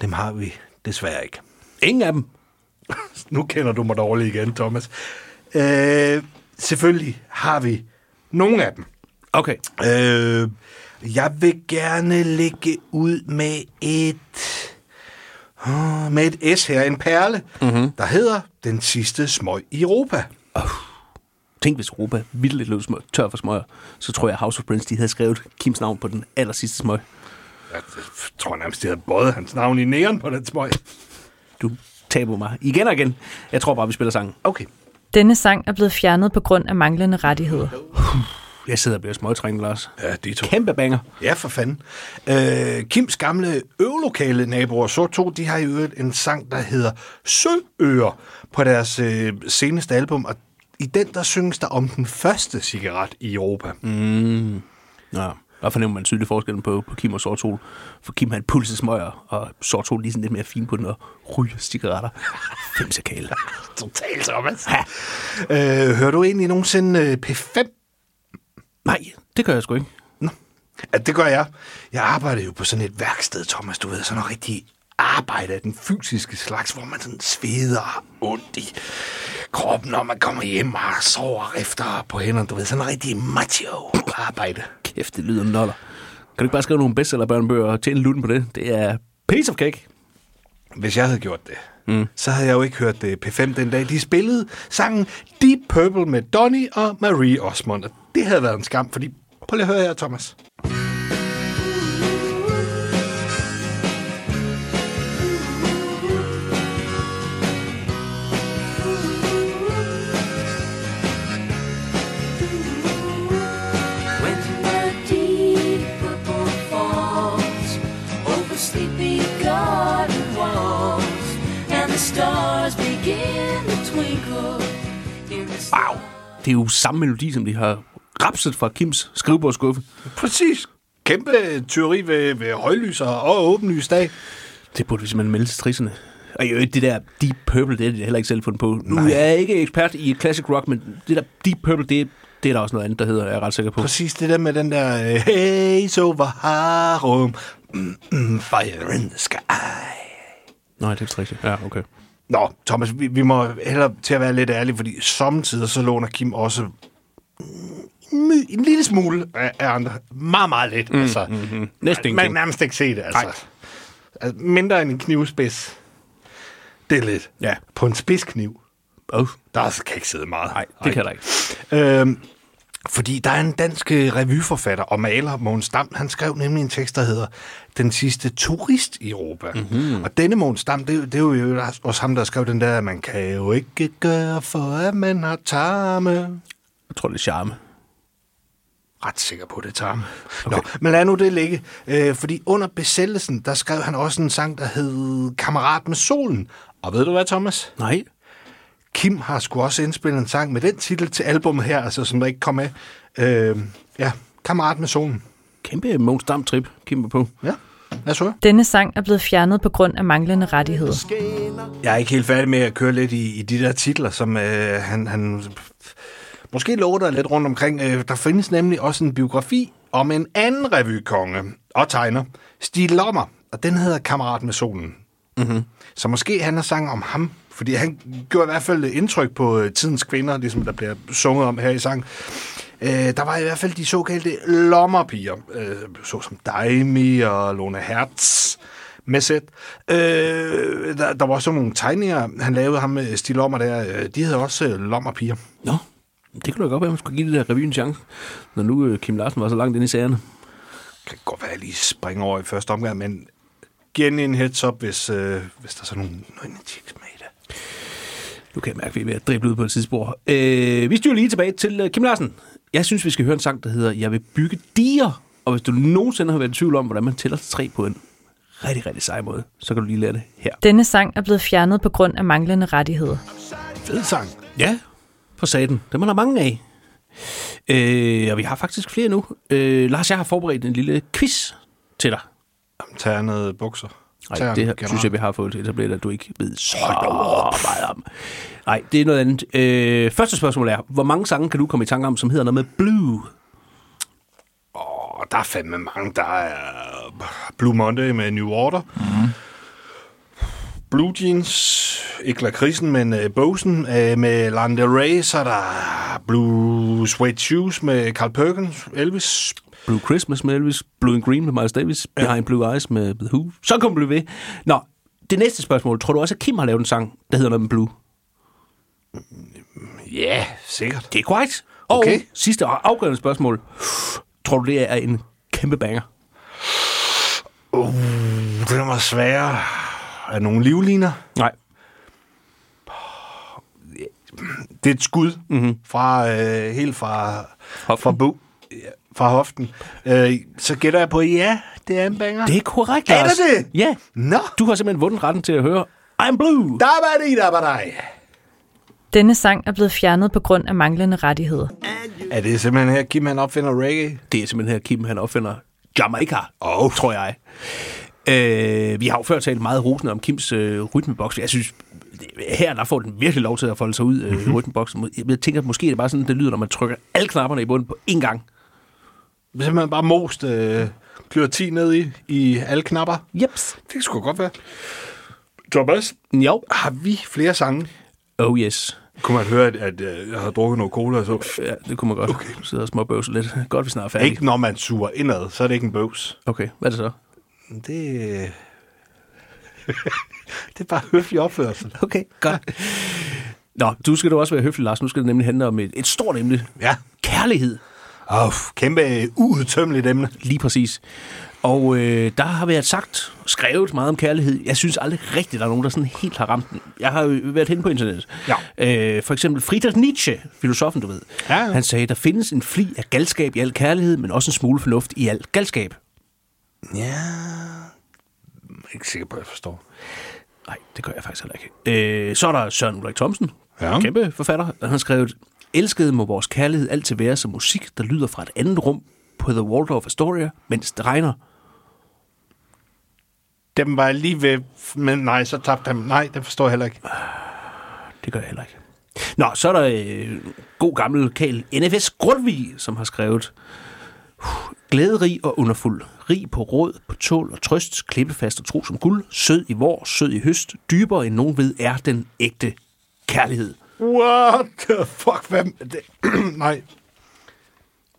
[SPEAKER 2] dem har vi desværre ikke.
[SPEAKER 1] Ingen af dem. [LAUGHS]
[SPEAKER 2] Nu kender du mig dårligt igen, Thomas. Øh, selvfølgelig har vi nogle af dem.
[SPEAKER 1] Okay.
[SPEAKER 2] Øh, jeg vil gerne lægge ud med et med et S her, en perle, mm-hmm. der hedder Den sidste smøg i Europa.
[SPEAKER 1] Tænk, hvis Europa vildt løb smøg, tør for smøger, så tror jeg, House of Prince, de havde skrevet Kims navn på den aller sidste smøg.
[SPEAKER 2] Jeg tror nærmest, de havde både hans navn i næren på den smøg.
[SPEAKER 1] Du taber mig igen og igen. Jeg tror bare, vi spiller sangen.
[SPEAKER 2] Okay.
[SPEAKER 5] Denne sang er blevet fjernet på grund af manglende rettigheder.
[SPEAKER 1] Jeg sidder og bliver småtrænet, Lars.
[SPEAKER 2] Ja, de to.
[SPEAKER 1] Kæmpe banger.
[SPEAKER 2] Ja, for fanden. Øh, Kims gamle øvelokale naboer, så to, de har i øvrigt en sang, der hedder Søøer på deres øh, seneste album, og i den, der synges der om den første cigaret i Europa. Mm.
[SPEAKER 1] Ja. Der fornemmer man tydeligt forskellen på, på Kim og Sort Sol. For Kim han pulser smøger, og Sort Sol lige sådan lidt mere fin på den og ryger cigaretter. [LAUGHS] Femsekale.
[SPEAKER 2] Totalt, Thomas. Ja. Øh, hører du egentlig nogensinde øh, P5?
[SPEAKER 1] Nej, det gør jeg sgu ikke.
[SPEAKER 2] Nå. Ja, det gør jeg. Jeg arbejder jo på sådan et værksted, Thomas, du ved, sådan noget rigtig arbejde af den fysiske slags, hvor man sådan sveder ondt i kroppen, når man kommer hjem og sover efter på hænderne, du ved, sådan noget rigtig macho arbejde.
[SPEAKER 1] Kæft, det lyder noller. Kan du ikke bare skrive nogle bestsellerbørnebøger og tjene lutten på det? Det er piece of cake.
[SPEAKER 2] Hvis jeg havde gjort det, mm. så havde jeg jo ikke hørt det P5 den dag. De spillede sangen Deep Purple med Donny og Marie Osmond, og det havde været en skam, fordi... Prøv lige at høre her, Thomas.
[SPEAKER 6] Stars begin to twinkle
[SPEAKER 1] Wow. Det er jo samme melodi, som de har rapset fra Kims skrivebordskuffe.
[SPEAKER 2] Præcis. Kæmpe teori ved, ved højlyser og åbenlysdag.
[SPEAKER 1] Det burde vi simpelthen melde til trisserne. Og jo, det der Deep Purple, det er de heller ikke selv fundet på. Nu
[SPEAKER 2] Nej.
[SPEAKER 1] er jeg ikke ekspert i classic rock, men det der Deep Purple, det, det er der også noget andet, der hedder, er jeg ret sikker på.
[SPEAKER 2] Præcis det der med den der øh, Haze over Harum, mm, mm, fire in the sky.
[SPEAKER 1] Nej, det er rigtigt. Ja, okay.
[SPEAKER 2] Nå, Thomas, vi, vi må hellere til at være lidt ærlige, fordi samtidig så låner Kim også en lille smule af, af andre. Meget, meget lidt. Mm, altså, mm-hmm.
[SPEAKER 1] Næsten
[SPEAKER 2] Man kan
[SPEAKER 1] ingenting.
[SPEAKER 2] nærmest ikke se det, altså.
[SPEAKER 1] Nej.
[SPEAKER 2] altså. Mindre end en knivspids. Det er lidt.
[SPEAKER 1] Ja.
[SPEAKER 2] På en spidskniv,
[SPEAKER 1] Oh,
[SPEAKER 2] der altså kan ikke sidde meget.
[SPEAKER 1] nej, det kan der ikke.
[SPEAKER 2] Øhm, fordi der er en dansk øh, revyforfatter og maler, Mogens Dam, han skrev nemlig en tekst, der hedder Den sidste turist i Europa. Mm-hmm. Og denne Mogens Dam, det, er jo- det er jo også ham, der skrev den der, man kan jo ikke gøre for, at man har tarme.
[SPEAKER 1] Jeg tror, det er charme.
[SPEAKER 2] Ret sikker på, det er tarme. Okay. Nå, men lad nu det ligge. Øh, fordi under besættelsen, der skrev han også en sang, der hed Kammerat med solen. Og ved du hvad, Thomas?
[SPEAKER 1] Nej.
[SPEAKER 2] Kim har sgu også indspillet en sang med den titel til albumet her, altså som der ikke kom med. Øh, ja, Kammerat med solen.
[SPEAKER 1] Kæmpe Måns Dam-trip, Kim på.
[SPEAKER 2] Ja, lad os høre.
[SPEAKER 5] Denne sang er blevet fjernet på grund af manglende rettigheder.
[SPEAKER 2] Jeg er ikke helt færdig med at køre lidt i, i de der titler, som øh, han, han måske låter lidt rundt omkring. Øh, der findes nemlig også en biografi om en anden revykonge og tegner, Stig Lommer, og den hedder Kammerat med solen. Mm-hmm. Så måske han har sang om ham, fordi han gjorde i hvert fald indtryk på øh, tidens kvinder, ligesom der bliver sunget om her i sang. Øh, der var i hvert fald de såkaldte lommerpiger, øh, såsom Daimi og Lone Hertz med sæt. Øh, der, der var også nogle tegninger, han lavede ham med Stig Lommer der, øh, de hedder også øh, lommerpiger.
[SPEAKER 1] Nå, det kunne da godt være, at man skulle give det der revy en chance, når nu øh, Kim Larsen var så langt inde i sagerne.
[SPEAKER 2] Kan godt være, at jeg lige springer over i første omgang, men giv den en heads up, hvis, øh, hvis der er sådan nogle det.
[SPEAKER 1] Nu kan jeg mærke, at vi er ved at drible ud på et tidsspor. Øh, vi styrer lige tilbage til øh, Kim Larsen. Jeg synes, vi skal høre en sang, der hedder Jeg vil bygge diger. Og hvis du nogensinde har været i tvivl om, hvordan man tæller til tre på en rigtig, rigtig sej måde, så kan du lige lære det her.
[SPEAKER 5] Denne sang er blevet fjernet på grund af manglende rettigheder.
[SPEAKER 2] Fed sang.
[SPEAKER 1] Ja, for saten. Dem er der mange af. Øh, og vi har faktisk flere nu. Øh, Lars, jeg har forberedt en lille quiz til dig.
[SPEAKER 2] Ternede bukser.
[SPEAKER 1] Nej, det her,
[SPEAKER 2] generelt.
[SPEAKER 1] synes jeg, vi har fået etableret, at du ikke ved så meget om. Nej, det er noget andet. Øh, første spørgsmål er, hvor mange sange kan du komme i tanke om, som hedder noget med blue?
[SPEAKER 2] Åh, der er fandme mange. Der er Blue Monday med New Order. Mm. Blue Jeans, ikke lakridsen, men uh, Bosen uh, med Lana Del Rey. Så er der Blue Suede Shoes med Carl Perkins, Elvis.
[SPEAKER 1] Blue Christmas med Elvis, Blue and Green med Miles Davis, ja. Behind Blue Eyes med The Who. Så kom du ved. Nå, Det næste spørgsmål. Tror du også, at Kim har lavet en sang, der hedder noget med Blue?
[SPEAKER 2] Ja, sikkert.
[SPEAKER 1] Det er korrekt. Og
[SPEAKER 2] Okay.
[SPEAKER 1] sidste og afgørende spørgsmål. Tror du, det er en kæmpe banger?
[SPEAKER 2] Det var sværere. Er nogle livliner?
[SPEAKER 1] Nej.
[SPEAKER 2] Det er et skud mm-hmm. fra øh, helt fra
[SPEAKER 1] Hoften.
[SPEAKER 2] fra, bu, ja, fra hoften. Øh, så gætter jeg på, ja, det er en banger.
[SPEAKER 1] Det er korrekt,
[SPEAKER 2] Er
[SPEAKER 1] Lars.
[SPEAKER 2] det det?
[SPEAKER 1] Ja.
[SPEAKER 2] Nå,
[SPEAKER 1] Du har simpelthen vundet retten til at høre I'm Blue.
[SPEAKER 2] der var det, der var dig.
[SPEAKER 5] Denne sang er blevet fjernet på grund af manglende rettigheder.
[SPEAKER 2] Er det simpelthen her, Kim han opfinder reggae?
[SPEAKER 1] Det er simpelthen her, Kim han opfinder Jamaica,
[SPEAKER 2] Oh.
[SPEAKER 1] tror jeg. Øh, vi har jo før talt meget rosende om Kims øh, rytmeboks. Jeg synes, her der får den virkelig lov til at folde sig ud, øh, mm-hmm. rytmeboksen. Jeg tænker, måske er det bare sådan, det lyder, når man trykker alle knapperne i bunden på én gang.
[SPEAKER 2] Simpelthen bare most øh, klør 10 ned i, i alle knapper.
[SPEAKER 1] Jeps.
[SPEAKER 2] Det kan sgu godt være. Thomas,
[SPEAKER 1] Jo.
[SPEAKER 2] har vi flere sange?
[SPEAKER 1] Oh yes.
[SPEAKER 2] Kunne man høre, at, at øh, jeg har drukket noget cola og så?
[SPEAKER 1] Ja, det kunne man godt. Okay. Sidde og småbøvse lidt. Godt, vi snart er færdige.
[SPEAKER 2] Ikke når man suger indad, så er det ikke en bøvs.
[SPEAKER 1] Okay, hvad er det så?
[SPEAKER 2] Det, [LAUGHS] det er bare høflig opførsel.
[SPEAKER 1] Okay, godt. [LAUGHS] Nå, du skal da også være høflig, Lars. Nu skal det nemlig handle om et, et stort emne.
[SPEAKER 2] Ja.
[SPEAKER 1] Kærlighed.
[SPEAKER 2] Oh, kæmpe uudtømmeligt emne.
[SPEAKER 1] Lige præcis. Og øh, der har været sagt, skrevet meget om kærlighed. Jeg synes aldrig rigtigt, der er nogen, der sådan helt har ramt den. Jeg har jo været henne på internettet.
[SPEAKER 2] Ja.
[SPEAKER 1] Øh, for eksempel Friedrich Nietzsche, filosofen, du ved.
[SPEAKER 2] Ja, ja.
[SPEAKER 1] Han sagde, der findes en fli af galskab i al kærlighed, men også en smule fornuft i al galskab.
[SPEAKER 2] Ja. Jeg er ikke sikker på, at jeg forstår.
[SPEAKER 1] Nej, det gør jeg faktisk heller ikke. Øh, så er der Søren Ulrik Thomsen,
[SPEAKER 2] Ja.
[SPEAKER 1] kæmpe forfatter. Han har skrevet, Elskede må vores kærlighed altid være som musik, der lyder fra et andet rum på The Waldorf Astoria, mens det regner.
[SPEAKER 2] Dem var jeg lige ved, men nej, så tabte han. Nej, det forstår jeg heller ikke.
[SPEAKER 1] Det gør jeg heller ikke. Nå, så er der øh, god gammel Karl NFS Grundtvig, som har skrevet Glæderig og underfuld, rig på råd, på tål og trøst, klippefast og tro som guld, sød i vor, sød i høst, dybere end nogen ved er den ægte kærlighed.
[SPEAKER 2] What the fuck? Hvad? Det, [CLEARS THROAT] nej.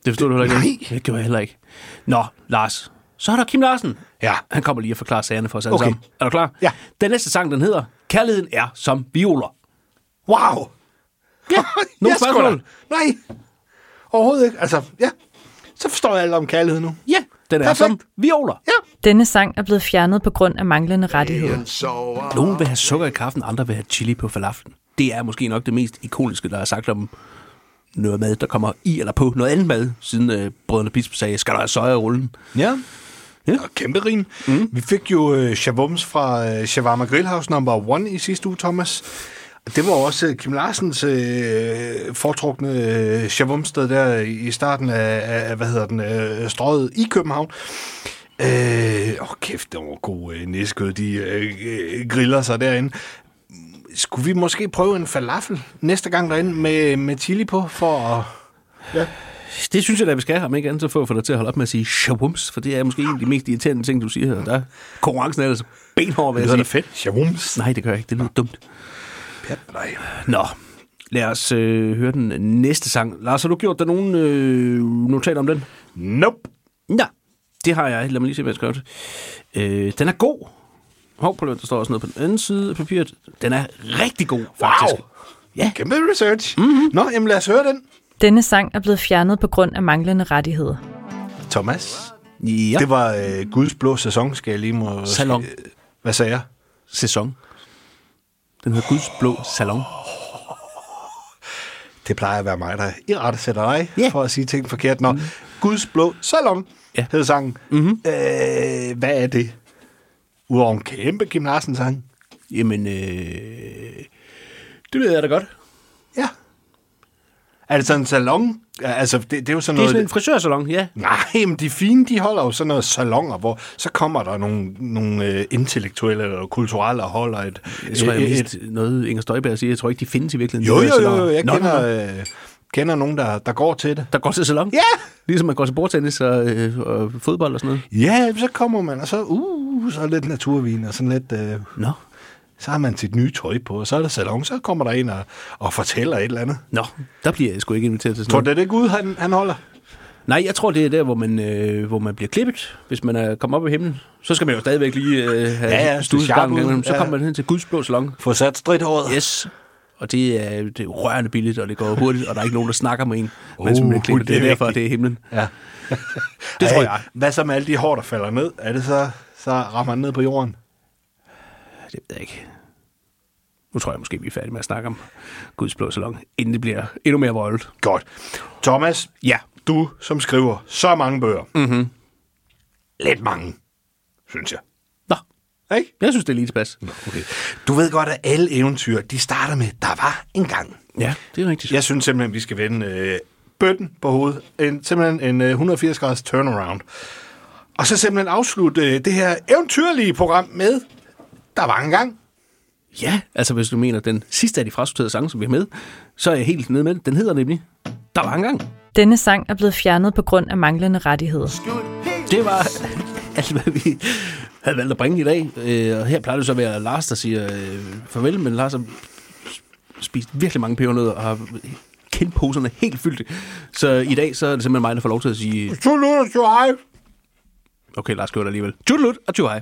[SPEAKER 1] Det forstod du heller ikke?
[SPEAKER 2] Nej.
[SPEAKER 1] Det gjorde jeg heller ikke. Nå, Lars. Så er der Kim Larsen.
[SPEAKER 2] Ja.
[SPEAKER 1] Han kommer lige og forklarer sagerne for os alle
[SPEAKER 2] Okay.
[SPEAKER 1] sammen. Er du klar?
[SPEAKER 2] Ja.
[SPEAKER 1] Den næste sang, den hedder Kærligheden er som violer.
[SPEAKER 2] Wow.
[SPEAKER 1] Ja, [LAUGHS] nogle
[SPEAKER 2] Ja,
[SPEAKER 1] spørgsmål?
[SPEAKER 2] Nej. Overhovedet ikke. Altså, ja. Så forstår jeg alt om kærlighed nu.
[SPEAKER 1] Ja, den er
[SPEAKER 2] Perfekt.
[SPEAKER 1] som violer.
[SPEAKER 2] Ja.
[SPEAKER 5] Denne sang er blevet fjernet på grund af manglende rettigheder.
[SPEAKER 1] Nogle vil have sukker i kaffen, andre vil have chili på falaflen. Det er måske nok det mest ikoniske, der er sagt om noget mad, der kommer i eller på noget andet mad, siden øh, brødrene Bisp sagde, skal der have soja i rullen?
[SPEAKER 2] Ja.
[SPEAKER 1] Ja.
[SPEAKER 2] Og kæmpe rim. Mm. Vi fik jo øh, shavums fra øh, Shawarma Grillhouse number one i sidste uge, Thomas. Det var også øh, Kim Larsens øh, foretrukne øh, shavumsted der i starten af, af, af hvad hedder den, øh, strøget i København. Øh, åh kæft, det var god øh, næskød, de øh, øh, griller sig derinde. Skulle vi måske prøve en falafel næste gang derinde med, med chili på, for at... Ja.
[SPEAKER 1] Det synes jeg da, vi skal, om ikke andet, så for at få dig til at holde op med at sige shavums, for det er måske en af de mest irriterende ting, du siger her. Der er konkurrencen er altså benhård, vil
[SPEAKER 2] Det
[SPEAKER 1] jeg sige.
[SPEAKER 2] da fedt. Shavums.
[SPEAKER 1] Nej, det gør jeg ikke. Det lyder dumt.
[SPEAKER 2] Ja, nej.
[SPEAKER 1] Nå, lad os øh, høre den næste sang. Lars, har du gjort dig nogen øh, notater om den?
[SPEAKER 2] Nope.
[SPEAKER 1] Ja, det har jeg. Lad mig lige se, hvad jeg skrevet. Øh, den er god. Hov, på der står også noget på den anden side af papiret. Den er rigtig god, faktisk.
[SPEAKER 2] Wow.
[SPEAKER 1] Ja,
[SPEAKER 2] Kæmpe research. Mm-hmm. Nå, jamen lad os høre den.
[SPEAKER 5] Denne sang er blevet fjernet på grund af manglende rettigheder.
[SPEAKER 2] Thomas.
[SPEAKER 1] ja.
[SPEAKER 2] Det var øh, Guds blå sæson, skal jeg lige må...
[SPEAKER 1] Salon.
[SPEAKER 2] Hvad sagde jeg?
[SPEAKER 1] sæson. Den hedder Guds Blå Salon. [LAUGHS]
[SPEAKER 2] Det plejer at være mig, der i rette sætter dig,
[SPEAKER 1] Ja.
[SPEAKER 2] for at sige ting forkert. Nå, mm. Guds blå salon,
[SPEAKER 1] Ja.
[SPEAKER 2] ja. hedder sangen. Mm-hmm. Øh, hvad er det? Udover en kæmpe Kim Larsen-sang.
[SPEAKER 1] Jamen, øh, det ved jeg da godt.
[SPEAKER 2] Ja. Er det sådan en salon? Altså, det, det er jo sådan
[SPEAKER 1] Det er
[SPEAKER 2] noget...
[SPEAKER 1] sådan en frisørsalon, ja.
[SPEAKER 2] Nej, men de fine, de holder jo sådan noget salonger, hvor så kommer der nogle, nogle øh, intellektuelle eller kulturelle og holder et...
[SPEAKER 1] Jeg tror, jeg
[SPEAKER 2] et,
[SPEAKER 1] noget, Inger Støjberg siger. Jeg tror ikke, de findes i virkeligheden.
[SPEAKER 2] jo, jo, jo, jo, jeg
[SPEAKER 1] Nå,
[SPEAKER 2] kender, øh, kender nogen, der, der går til det.
[SPEAKER 1] Der går til salon?
[SPEAKER 2] Ja!
[SPEAKER 1] Ligesom man går til bordtennis og, øh, og fodbold og sådan noget.
[SPEAKER 2] Ja, så kommer man, og så, uh, så er lidt naturvin, og sådan lidt, øh,
[SPEAKER 1] Nå.
[SPEAKER 2] så har man sit nye tøj på, og så er der salon, så kommer der en og, og fortæller et eller andet.
[SPEAKER 1] Nå, der bliver jeg sgu ikke inviteret til sådan
[SPEAKER 2] Tror du, det er det Gud, han, han holder?
[SPEAKER 1] Nej, jeg tror, det er der, hvor man, øh, hvor man bliver klippet, hvis man er kommet op i himlen. Så skal man jo stadigvæk lige øh, have
[SPEAKER 2] Ja, ja,
[SPEAKER 1] imellem. Så
[SPEAKER 2] Ja.
[SPEAKER 1] kommer man hen til Guds blå salon.
[SPEAKER 2] Få sat stridthåret.
[SPEAKER 1] Yes. Og det er, det er rørende billigt, og det går hurtigt, og der er ikke nogen, der snakker med en, mens man
[SPEAKER 2] Uh,
[SPEAKER 1] bliver klippet. Det
[SPEAKER 2] det
[SPEAKER 1] er
[SPEAKER 2] er
[SPEAKER 1] derfor, det er himlen.
[SPEAKER 2] Ja. [LAUGHS] [LAUGHS]
[SPEAKER 1] Det tror jeg.
[SPEAKER 2] Hvad så med alle de hår, der falder ned? Er det så, så rammer han ned på jorden?
[SPEAKER 1] Det ved jeg ikke. Nu tror jeg måske, vi er færdige med at snakke om Guds blå salon, inden det bliver endnu mere voldt.
[SPEAKER 2] Godt. Thomas,
[SPEAKER 1] Ja.
[SPEAKER 2] du som skriver så mange bøger.
[SPEAKER 1] Mm-hmm.
[SPEAKER 2] Lidt mange, synes jeg.
[SPEAKER 1] Nå,
[SPEAKER 2] Ikke?
[SPEAKER 1] jeg synes, det er lige tilpas.
[SPEAKER 2] Okay. Du ved godt, at alle eventyr, de starter med, der var en gang.
[SPEAKER 1] Ja, det er rigtigt.
[SPEAKER 2] Jeg synes simpelthen, vi skal vende øh, bøtten på hovedet. En, simpelthen en øh, 180 graders turnaround. Og så simpelthen afslutte øh, det her eventyrlige program med, der var en gang.
[SPEAKER 1] Ja, altså hvis du mener den sidste af de frasorterede sange, som vi har med, så er jeg helt nede med den. Den hedder nemlig Der var engang.
[SPEAKER 5] Denne sang er blevet fjernet på grund af manglende rettigheder.
[SPEAKER 1] Det var alt, hvad vi havde valgt at bringe i dag. Øh, Og her plejer det så at være Lars, der siger øh, farvel, men Lars har spist virkelig mange pebernødder og har kindposerne helt fyldte. Så i dag så er det simpelthen mig, der får lov til at sige,
[SPEAKER 2] hej
[SPEAKER 1] okay, Lars gør det alligevel. Tjuttelut og tjuhej.